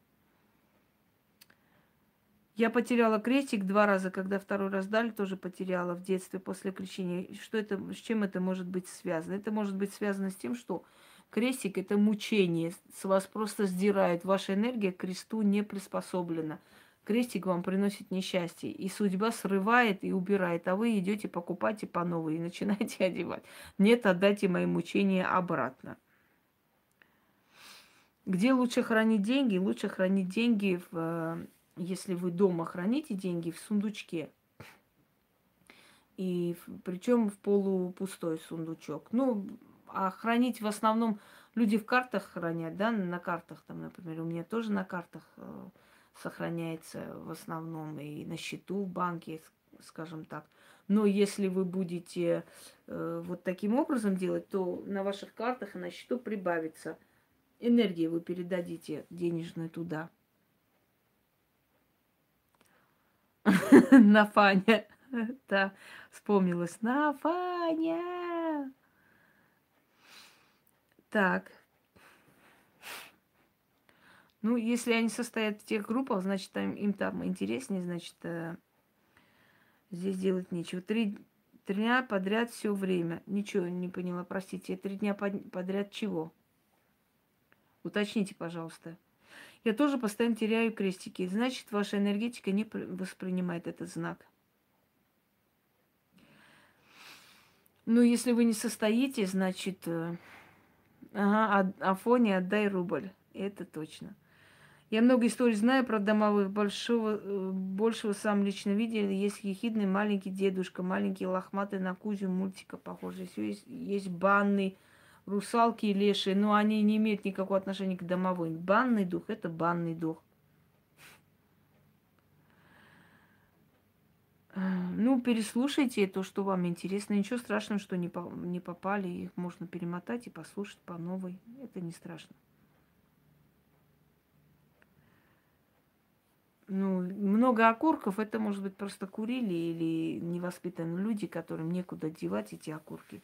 Speaker 1: Я потеряла крестик два раза, когда второй раз дали, тоже потеряла в детстве после крещения. Что это, с чем это может быть связано? Это может быть связано с тем, что крестик – это мучение, с вас просто сдирает, ваша энергия к кресту не приспособлена. Крестик вам приносит несчастье, и судьба срывает и убирает, а вы идете покупать по новой и <laughs> начинаете одевать. Нет, отдайте мои мучения обратно. Где лучше хранить деньги? Лучше хранить деньги в э, если вы дома храните деньги в сундучке, и причем в полупустой сундучок. Ну, а хранить в основном люди в картах хранят, да, на картах там, например, у меня тоже на картах э, сохраняется в основном и на счету в банке, скажем так. Но если вы будете э, вот таким образом делать, то на ваших картах и на счету прибавится энергии, вы передадите денежной туда. <laughs> На Фаня. <laughs> Да, вспомнилась. На Фаня. Так. Ну, если они состоят в тех группах, значит, им, там интереснее, значит, э, здесь делать нечего. Три, три дня подряд все время. Ничего не поняла, простите. Три дня подряд чего? Уточните, пожалуйста. Я тоже постоянно теряю крестики. Значит, ваша энергетика не воспринимает этот знак. Ну, если вы не состоите, значит, э, ага, Афоне отдай рубль. Это точно. Я много историй знаю про домовых. Большого, э, большего сам лично видел. Есть ехидный маленький дедушка, маленький лохматый на Кузю мультика похожий. Есть, есть банный, русалки и лешие, но они не имеют никакого отношения к домовым. Банный дух – это банный дух. Ну, переслушайте то, что вам интересно. Ничего страшного, что не, по, не попали. Их можно перемотать и послушать по новой. Это не страшно. Ну, много окурков, это может быть просто курили или невоспитанные люди, которым некуда девать эти окурки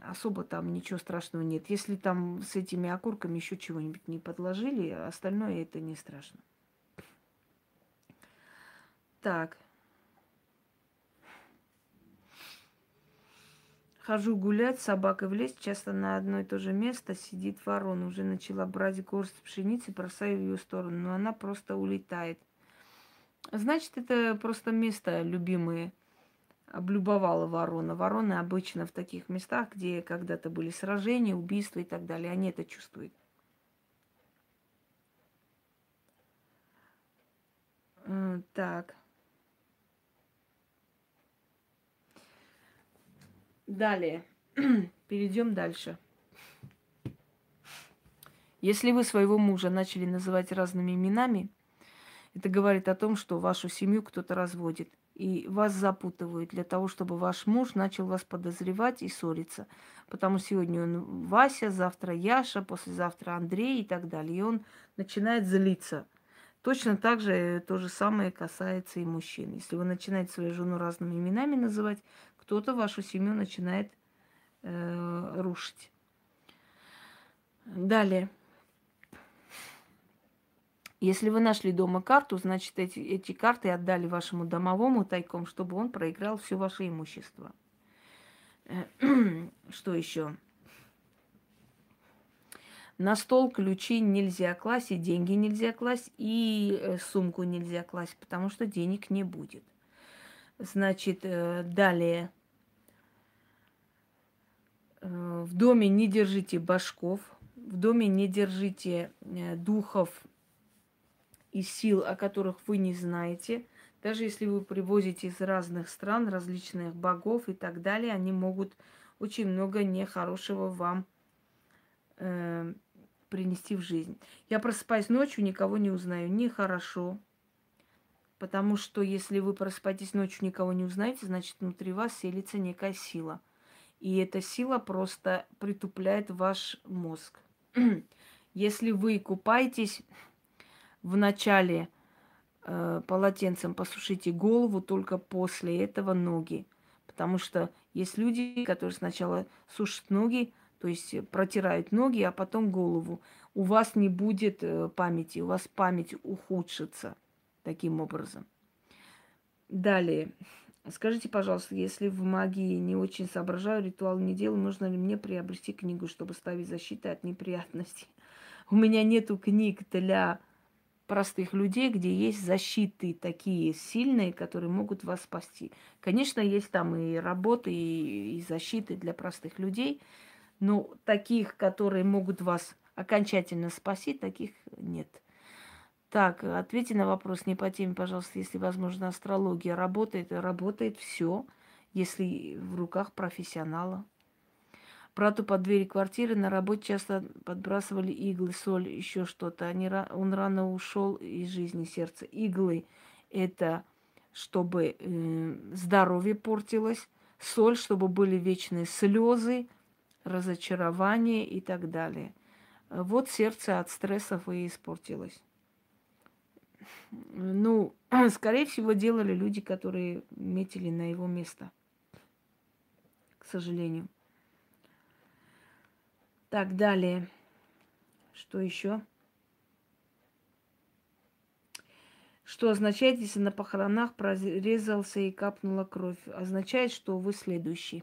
Speaker 1: особо там ничего страшного нет. Если там с этими окурками еще чего-нибудь не подложили, остальное это не страшно. Так. Хожу гулять, собака в лес, часто на одно и то же место сидит ворона. Уже начала брать горсть пшеницы, бросаю в ее сторону, но она просто улетает. Значит, это просто место любимые облюбовала ворона. Вороны обычно в таких местах, где когда-то были сражения, убийства и так далее, они это чувствуют. Так. Далее. <clears throat> Перейдем дальше. Если вы своего мужа начали называть разными именами, это говорит о том, что вашу семью кто-то разводит и вас запутывают для того, чтобы ваш муж начал вас подозревать и ссориться. Потому сегодня он Вася, завтра Яша, послезавтра Андрей и так далее. И он начинает злиться. Точно так же то же самое касается и мужчин. Если вы начинаете свою жену разными именами называть, кто-то вашу семью начинает э, рушить. Далее. Если вы нашли дома карту, значит, эти, эти карты отдали вашему домовому тайком, чтобы он проиграл все ваше имущество. <clears throat> Что еще? На стол ключи нельзя класть, и деньги нельзя класть, и э, сумку нельзя класть, потому что денег не будет. Значит, э, далее. Э, в доме не держите башков, в доме не держите духов и сил, о которых вы не знаете. Даже если вы привозите из разных стран различных богов и так далее, они могут очень много нехорошего вам э, принести в жизнь. Я просыпаюсь ночью, никого не узнаю. Нехорошо. Потому что если вы просыпаетесь ночью, никого не узнаете, значит, внутри вас селится некая сила. И эта сила просто притупляет ваш мозг. <clears throat> Если вы купаетесь в начале э, полотенцем посушите голову, только после этого ноги. Потому что есть люди, которые сначала сушат ноги, то есть протирают ноги, а потом голову. У вас не будет э, памяти, у вас память ухудшится таким образом. Далее. Скажите, пожалуйста, если в магии не очень соображаю, ритуал не делаю, нужно ли мне приобрести книгу, чтобы ставить защиты от неприятностей? У меня нету книг для простых людей, где есть защиты такие сильные, которые могут вас спасти. Конечно, есть там и работы, и, и защиты для простых людей, но таких, которые могут вас окончательно спасти, таких нет. Так, ответьте на вопрос не по теме, пожалуйста, если, возможно, астрология работает, работает все, если в руках профессионала. Брату под двери квартиры на работе часто подбрасывали иглы, соль, еще что-то. Они, он рано ушел из жизни сердца. Иглы – это чтобы э, здоровье портилось, соль, чтобы были вечные слезы, разочарование и так далее. Вот сердце от стрессов и испортилось. Ну, <clears throat> скорее всего, делали люди, которые метили на его место. К сожалению. Так, далее. Что еще? Что означает, если на похоронах прорезался и капнула кровь? Означает, что вы следующий.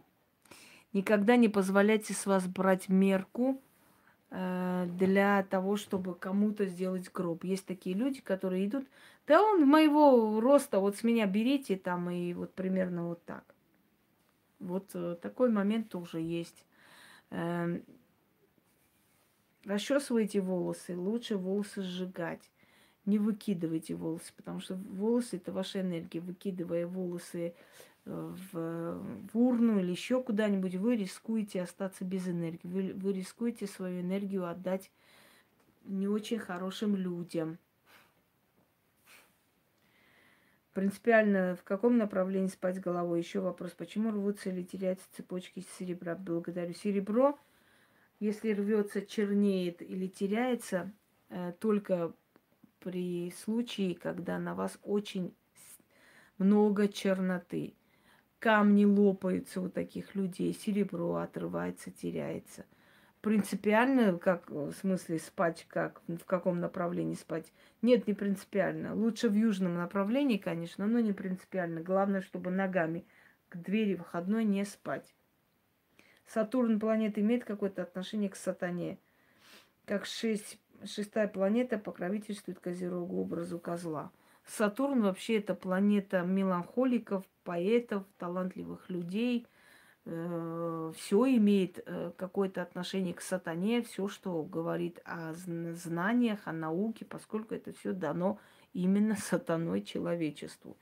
Speaker 1: Никогда не позволяйте с вас брать мерку э, для того, чтобы кому-то сделать гроб. Есть такие люди, которые идут, да он моего роста, вот с меня берите там и вот примерно вот так. Вот э, такой момент тоже есть. Э, расчесывайте волосы, лучше волосы сжигать. Не выкидывайте волосы, потому что волосы это ваша энергия. Выкидывая волосы в, в урну или еще куда-нибудь, вы рискуете остаться без энергии. Вы, вы рискуете свою энергию отдать не очень хорошим людям. Принципиально в каком направлении спать головой? Еще вопрос, почему рвутся или теряются цепочки серебра? Благодарю. Серебро, если рвется, чернеет или теряется, э, только при случае, когда на вас очень много черноты камни лопаются у таких людей, серебро отрывается, теряется. Принципиально, как в смысле спать, как в каком направлении спать? Нет, не принципиально. Лучше в южном направлении, конечно, но не принципиально. Главное, чтобы ногами к двери выходной не спать. Сатурн планета имеет какое-то отношение к сатане. Как шесть, шестая планета покровительствует Козерогу образу козла. Сатурн вообще это планета меланхоликов, поэтов, талантливых людей. Э, все имеет э, какое-то отношение к сатане, все, что говорит о знаниях, о науке, поскольку это все дано именно <laughs> сатаной человечеству.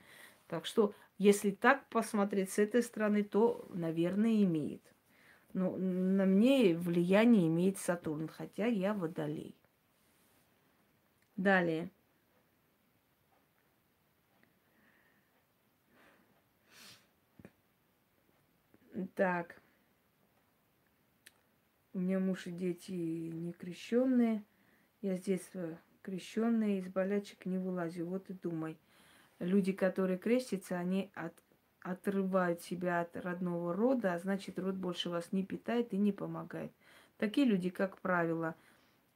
Speaker 1: Так что, если так посмотреть с этой стороны, то, наверное, имеет. Но на мне влияние имеет Сатурн, хотя я водолей. Далее. Так. У меня муж и дети не крещенные. Я с детства крещенная, из болячек не вылазю. Вот и думай. Люди, которые крестятся, они от, отрывают себя от родного рода, а значит, род больше вас не питает и не помогает. Такие люди, как правило,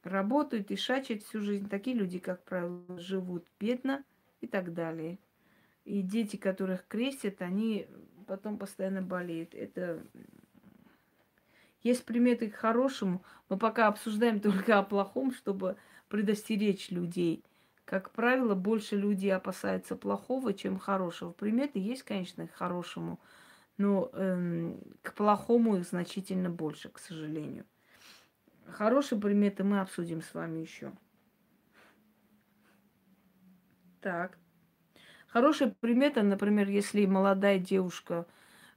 Speaker 1: работают и шачат всю жизнь. Такие люди, как правило, живут бедно и так далее. И дети, которых крестят, они потом постоянно болеют. Это есть приметы к хорошему. Мы пока обсуждаем <laughs> только о плохом, чтобы предостеречь людей. Как правило, больше людей опасаются плохого, чем хорошего. Приметы есть, конечно, к хорошему, но эм, к плохому их значительно больше, к сожалению. Хорошие приметы мы обсудим с вами еще. Так. Хорошая примета, например, если молодая девушка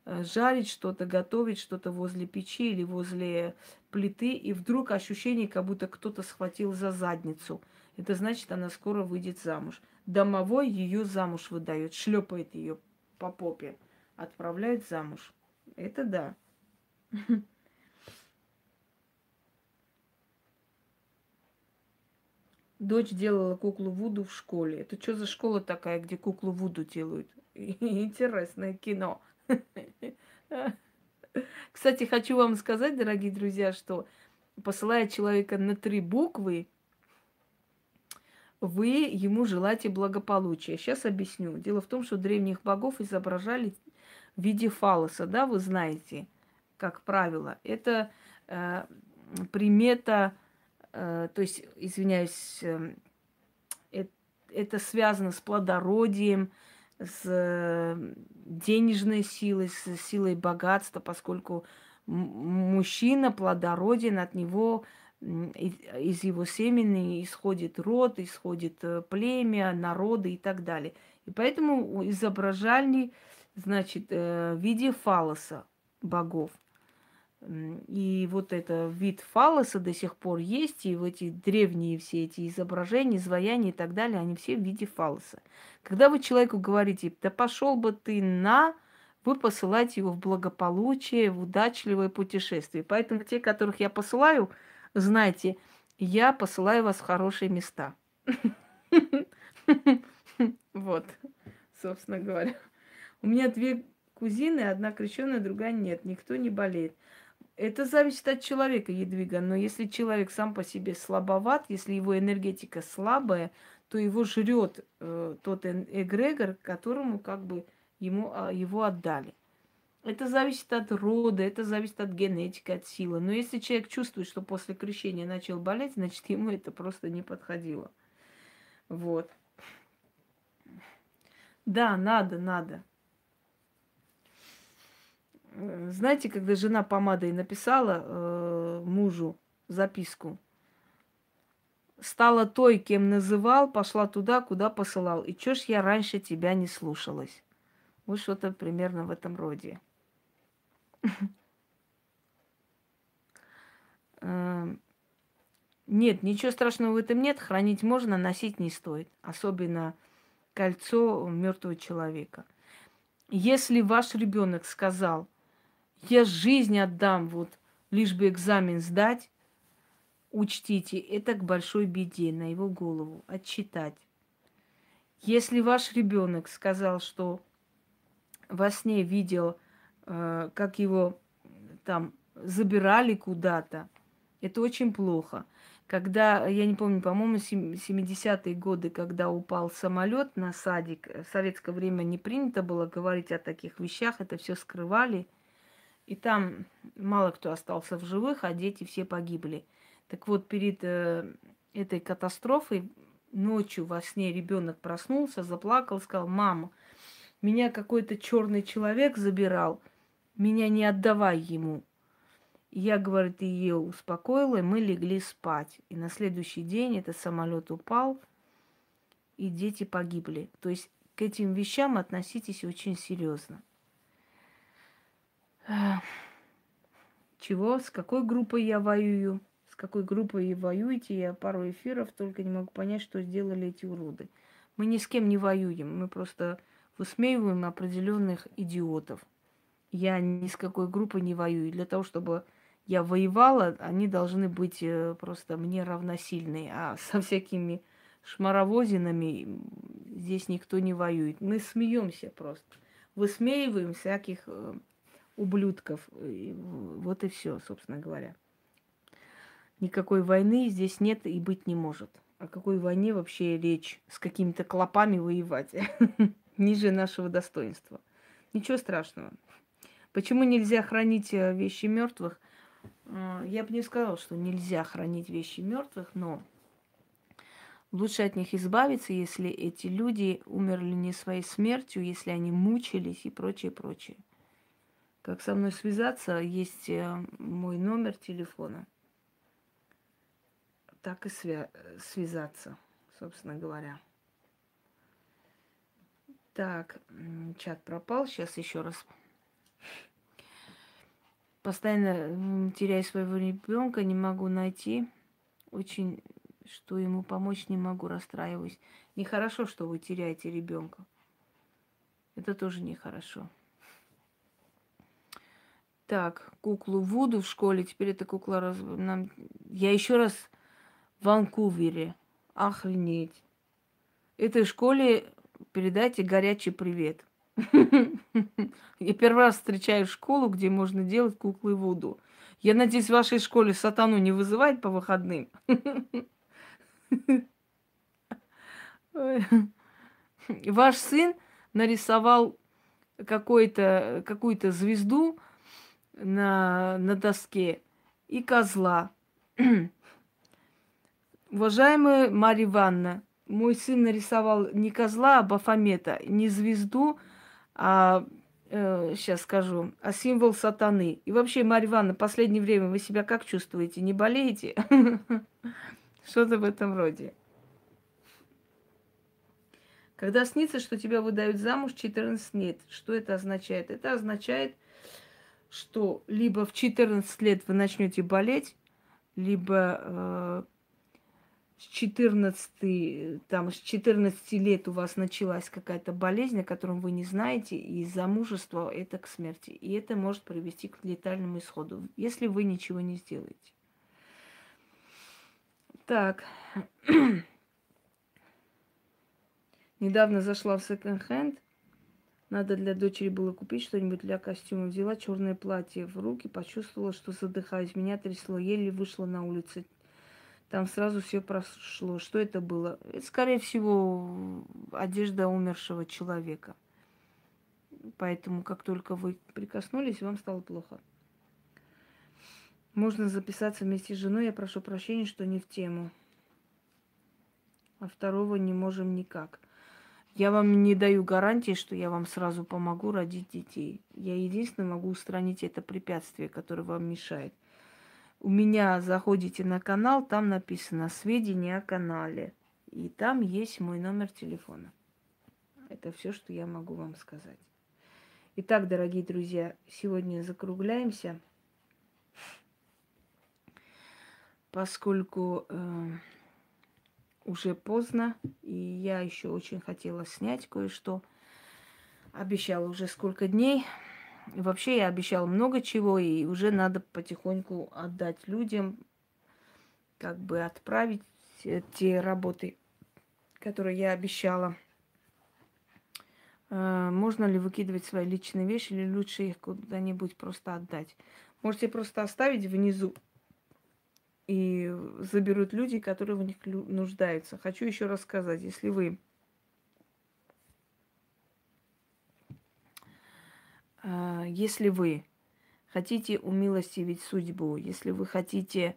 Speaker 1: э, жарит что-то, готовит что-то возле печи или возле плиты, и вдруг ощущение, как будто кто-то схватил за задницу. Это значит, она скоро выйдет замуж. Домовой ее замуж выдает, шлепает ее по попе, отправляет замуж. Это да. <laughs> Дочь делала куклу Вуду в школе. Это что за школа такая, где куклу Вуду делают? <laughs> Интересное кино. <laughs> Кстати, хочу вам сказать, дорогие друзья, что посылая человека на три буквы, вы ему желаете благополучия. Сейчас объясню. Дело в том, что древних богов изображали в виде фалоса, да, вы знаете, как правило. Это э, примета Э, то есть, извиняюсь, эм, это связано с плодородием, с э, денежной силой, с силой богатства, поскольку мужчина плодороден, от него из его семени исходит род, исходит э, племя, народы и так далее. И поэтому изображали, значит, в виде фалоса богов. И вот это вид фалоса до сих пор есть, и в эти древние все эти изображения, изваяния и так далее, они все в виде фалоса. Когда вы человеку говорите, да пошел бы ты на, вы посылаете его в благополучие, в удачливое путешествие. Поэтому те, которых я посылаю, знайте, я посылаю вас в хорошие места. Вот, собственно говоря. У меня две кузины, одна крещенная, другая нет. Никто не болеет. Это зависит от человека, Едвига. Но если человек сам по себе слабоват, если его энергетика слабая, то его жрет э, тот эгрегор, которому как бы ему, а, его отдали. Это зависит от рода, это зависит от генетики, от силы. Но если человек чувствует, что после крещения начал болеть, значит, ему это просто не подходило. Вот. Да, надо, надо. Знаете, когда жена помадой написала э, мужу записку, стала той, кем называл, пошла туда, куда посылал. И чё ж я раньше тебя не слушалась? Вот что-то примерно в этом роде. Эм, нет, ничего страшного в этом нет. Хранить можно, носить не стоит. Особенно кольцо мертвого человека. Если ваш ребенок сказал, я жизнь отдам, вот, лишь бы экзамен сдать, учтите, это к большой беде на его голову, отчитать. Если ваш ребенок сказал, что во сне видел, э, как его там забирали куда-то, это очень плохо. Когда, я не помню, по-моему, 70-е годы, когда упал самолет на садик, в советское время не принято было говорить о таких вещах, это все скрывали. И там мало кто остался в живых, а дети все погибли. Так вот, перед э, этой катастрофой ночью во сне ребенок проснулся, заплакал, сказал, мама, меня какой-то черный человек забирал, меня не отдавай ему. Я, говорит, ее успокоила, и мы легли спать. И на следующий день этот самолет упал, и дети погибли. То есть к этим вещам относитесь очень серьезно. Чего? С какой группой я воюю? С какой группой вы воюете? Я пару эфиров только не могу понять, что сделали эти уроды. Мы ни с кем не воюем. Мы просто высмеиваем определенных идиотов. Я ни с какой группой не воюю. Для того, чтобы я воевала, они должны быть э, просто мне равносильные. А со всякими шмаровозинами здесь никто не воюет. Мы смеемся просто. Высмеиваем всяких э, ублюдков. Вот и все, собственно говоря. Никакой войны здесь нет и быть не может. О какой войне вообще речь? С какими-то клопами воевать? <laughs> Ниже нашего достоинства. Ничего страшного. Почему нельзя хранить э, вещи мертвых? А, я бы не сказала, что нельзя хранить вещи мертвых, но лучше от них избавиться, если эти люди умерли не своей смертью, если они мучились и прочее, прочее. Как со мной связаться, есть э, мой номер телефона. Так и свя- связаться, собственно говоря. Так, чат пропал. Сейчас еще раз постоянно теряю своего ребенка, не могу найти. Очень, что ему помочь не могу, расстраиваюсь. Нехорошо, что вы теряете ребенка. Это тоже нехорошо. Так, куклу Вуду в школе. Теперь эта кукла раз... нам... Я еще раз в Ванкувере. Охренеть. Этой школе передайте горячий привет. <laughs> Я первый раз встречаю школу, где можно делать куклы Вуду. Я надеюсь, в вашей школе сатану не вызывает по выходным. <laughs> Ваш сын нарисовал какую-то звезду на, на доске и козла. <clears throat> Уважаемая Марья Ивановна, мой сын нарисовал не козла, а Бафомета, не звезду, а э, сейчас скажу, а символ сатаны. И вообще, Марья Ивановна, в последнее время вы себя как чувствуете? Не болеете? <laughs> Что-то в этом роде. Когда снится, что тебя выдают замуж 14 лет, что это означает? Это означает, что либо в 14 лет вы начнете болеть, либо э, с 14, там, с 14 лет у вас началась какая-то болезнь, о котором вы не знаете, и замужество это к смерти. И это может привести к летальному исходу, если вы ничего не сделаете. Так. <clears throat> Недавно зашла в секонд-хенд. Надо для дочери было купить что-нибудь для костюма. Взяла черное платье в руки, почувствовала, что задыхаюсь. Меня трясло, еле вышла на улицу там сразу все прошло. Что это было? Это, скорее всего, одежда умершего человека. Поэтому, как только вы прикоснулись, вам стало плохо. Можно записаться вместе с женой. Я прошу прощения, что не в тему. А второго не можем никак. Я вам не даю гарантии, что я вам сразу помогу родить детей. Я единственное могу устранить это препятствие, которое вам мешает. У меня заходите на канал, там написано сведения о канале. И там есть мой номер телефона. Это все, что я могу вам сказать. Итак, дорогие друзья, сегодня закругляемся. Поскольку э, уже поздно, и я еще очень хотела снять кое-что. Обещала уже сколько дней. Вообще я обещала много чего, и уже надо потихоньку отдать людям, как бы отправить те работы, которые я обещала. Э, можно ли выкидывать свои личные вещи, или лучше их куда-нибудь просто отдать? Можете просто оставить внизу и заберут люди, которые в них нуждаются. Хочу еще раз сказать, если вы если вы хотите умилостивить судьбу, если вы хотите,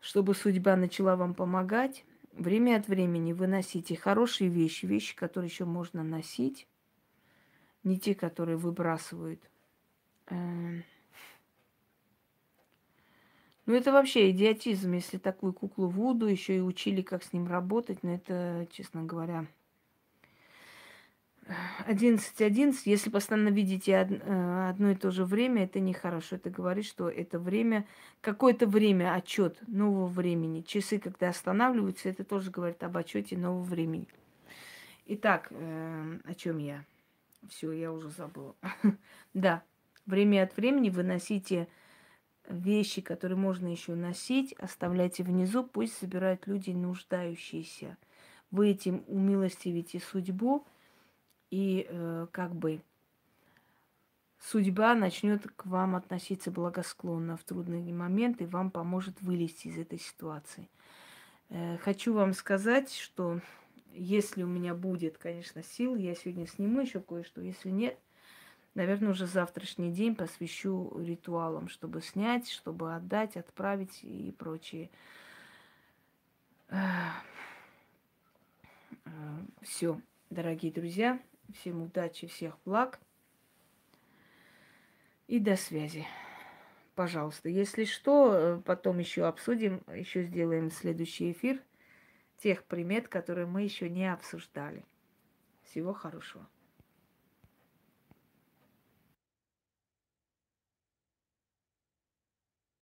Speaker 1: чтобы судьба начала вам помогать, время от времени вы носите хорошие вещи, вещи, которые еще можно носить, не те, которые выбрасывают. Э, ну, это вообще идиотизм, если такую куклу Вуду еще и учили, как с ним работать. Но это, честно говоря, 11.11, если постоянно видите э, одно и то же время, это нехорошо. Это говорит, что это время, какое-то время, отчет нового времени. Часы, когда останавливаются, это тоже говорит об отчете нового времени. Итак, э, о чем я? Все, я уже забыла. <laughs> да, время от времени выносите вещи, которые можно еще носить, оставляйте внизу, пусть собирают люди нуждающиеся. Вы этим умилостивите судьбу, и э, как бы судьба начнет к вам относиться благосклонно в трудные моменты и вам поможет вылезти из этой ситуации. Э, хочу вам сказать, что если у меня будет, конечно, сил, я сегодня сниму еще кое-что. Если нет, Наверное, уже завтрашний день посвящу ритуалам, чтобы снять, чтобы отдать, отправить и прочее. Все, дорогие друзья, всем удачи, всех благ и до связи. Пожалуйста, если что, потом еще обсудим, еще сделаем следующий эфир тех примет, которые мы еще не обсуждали. Всего хорошего.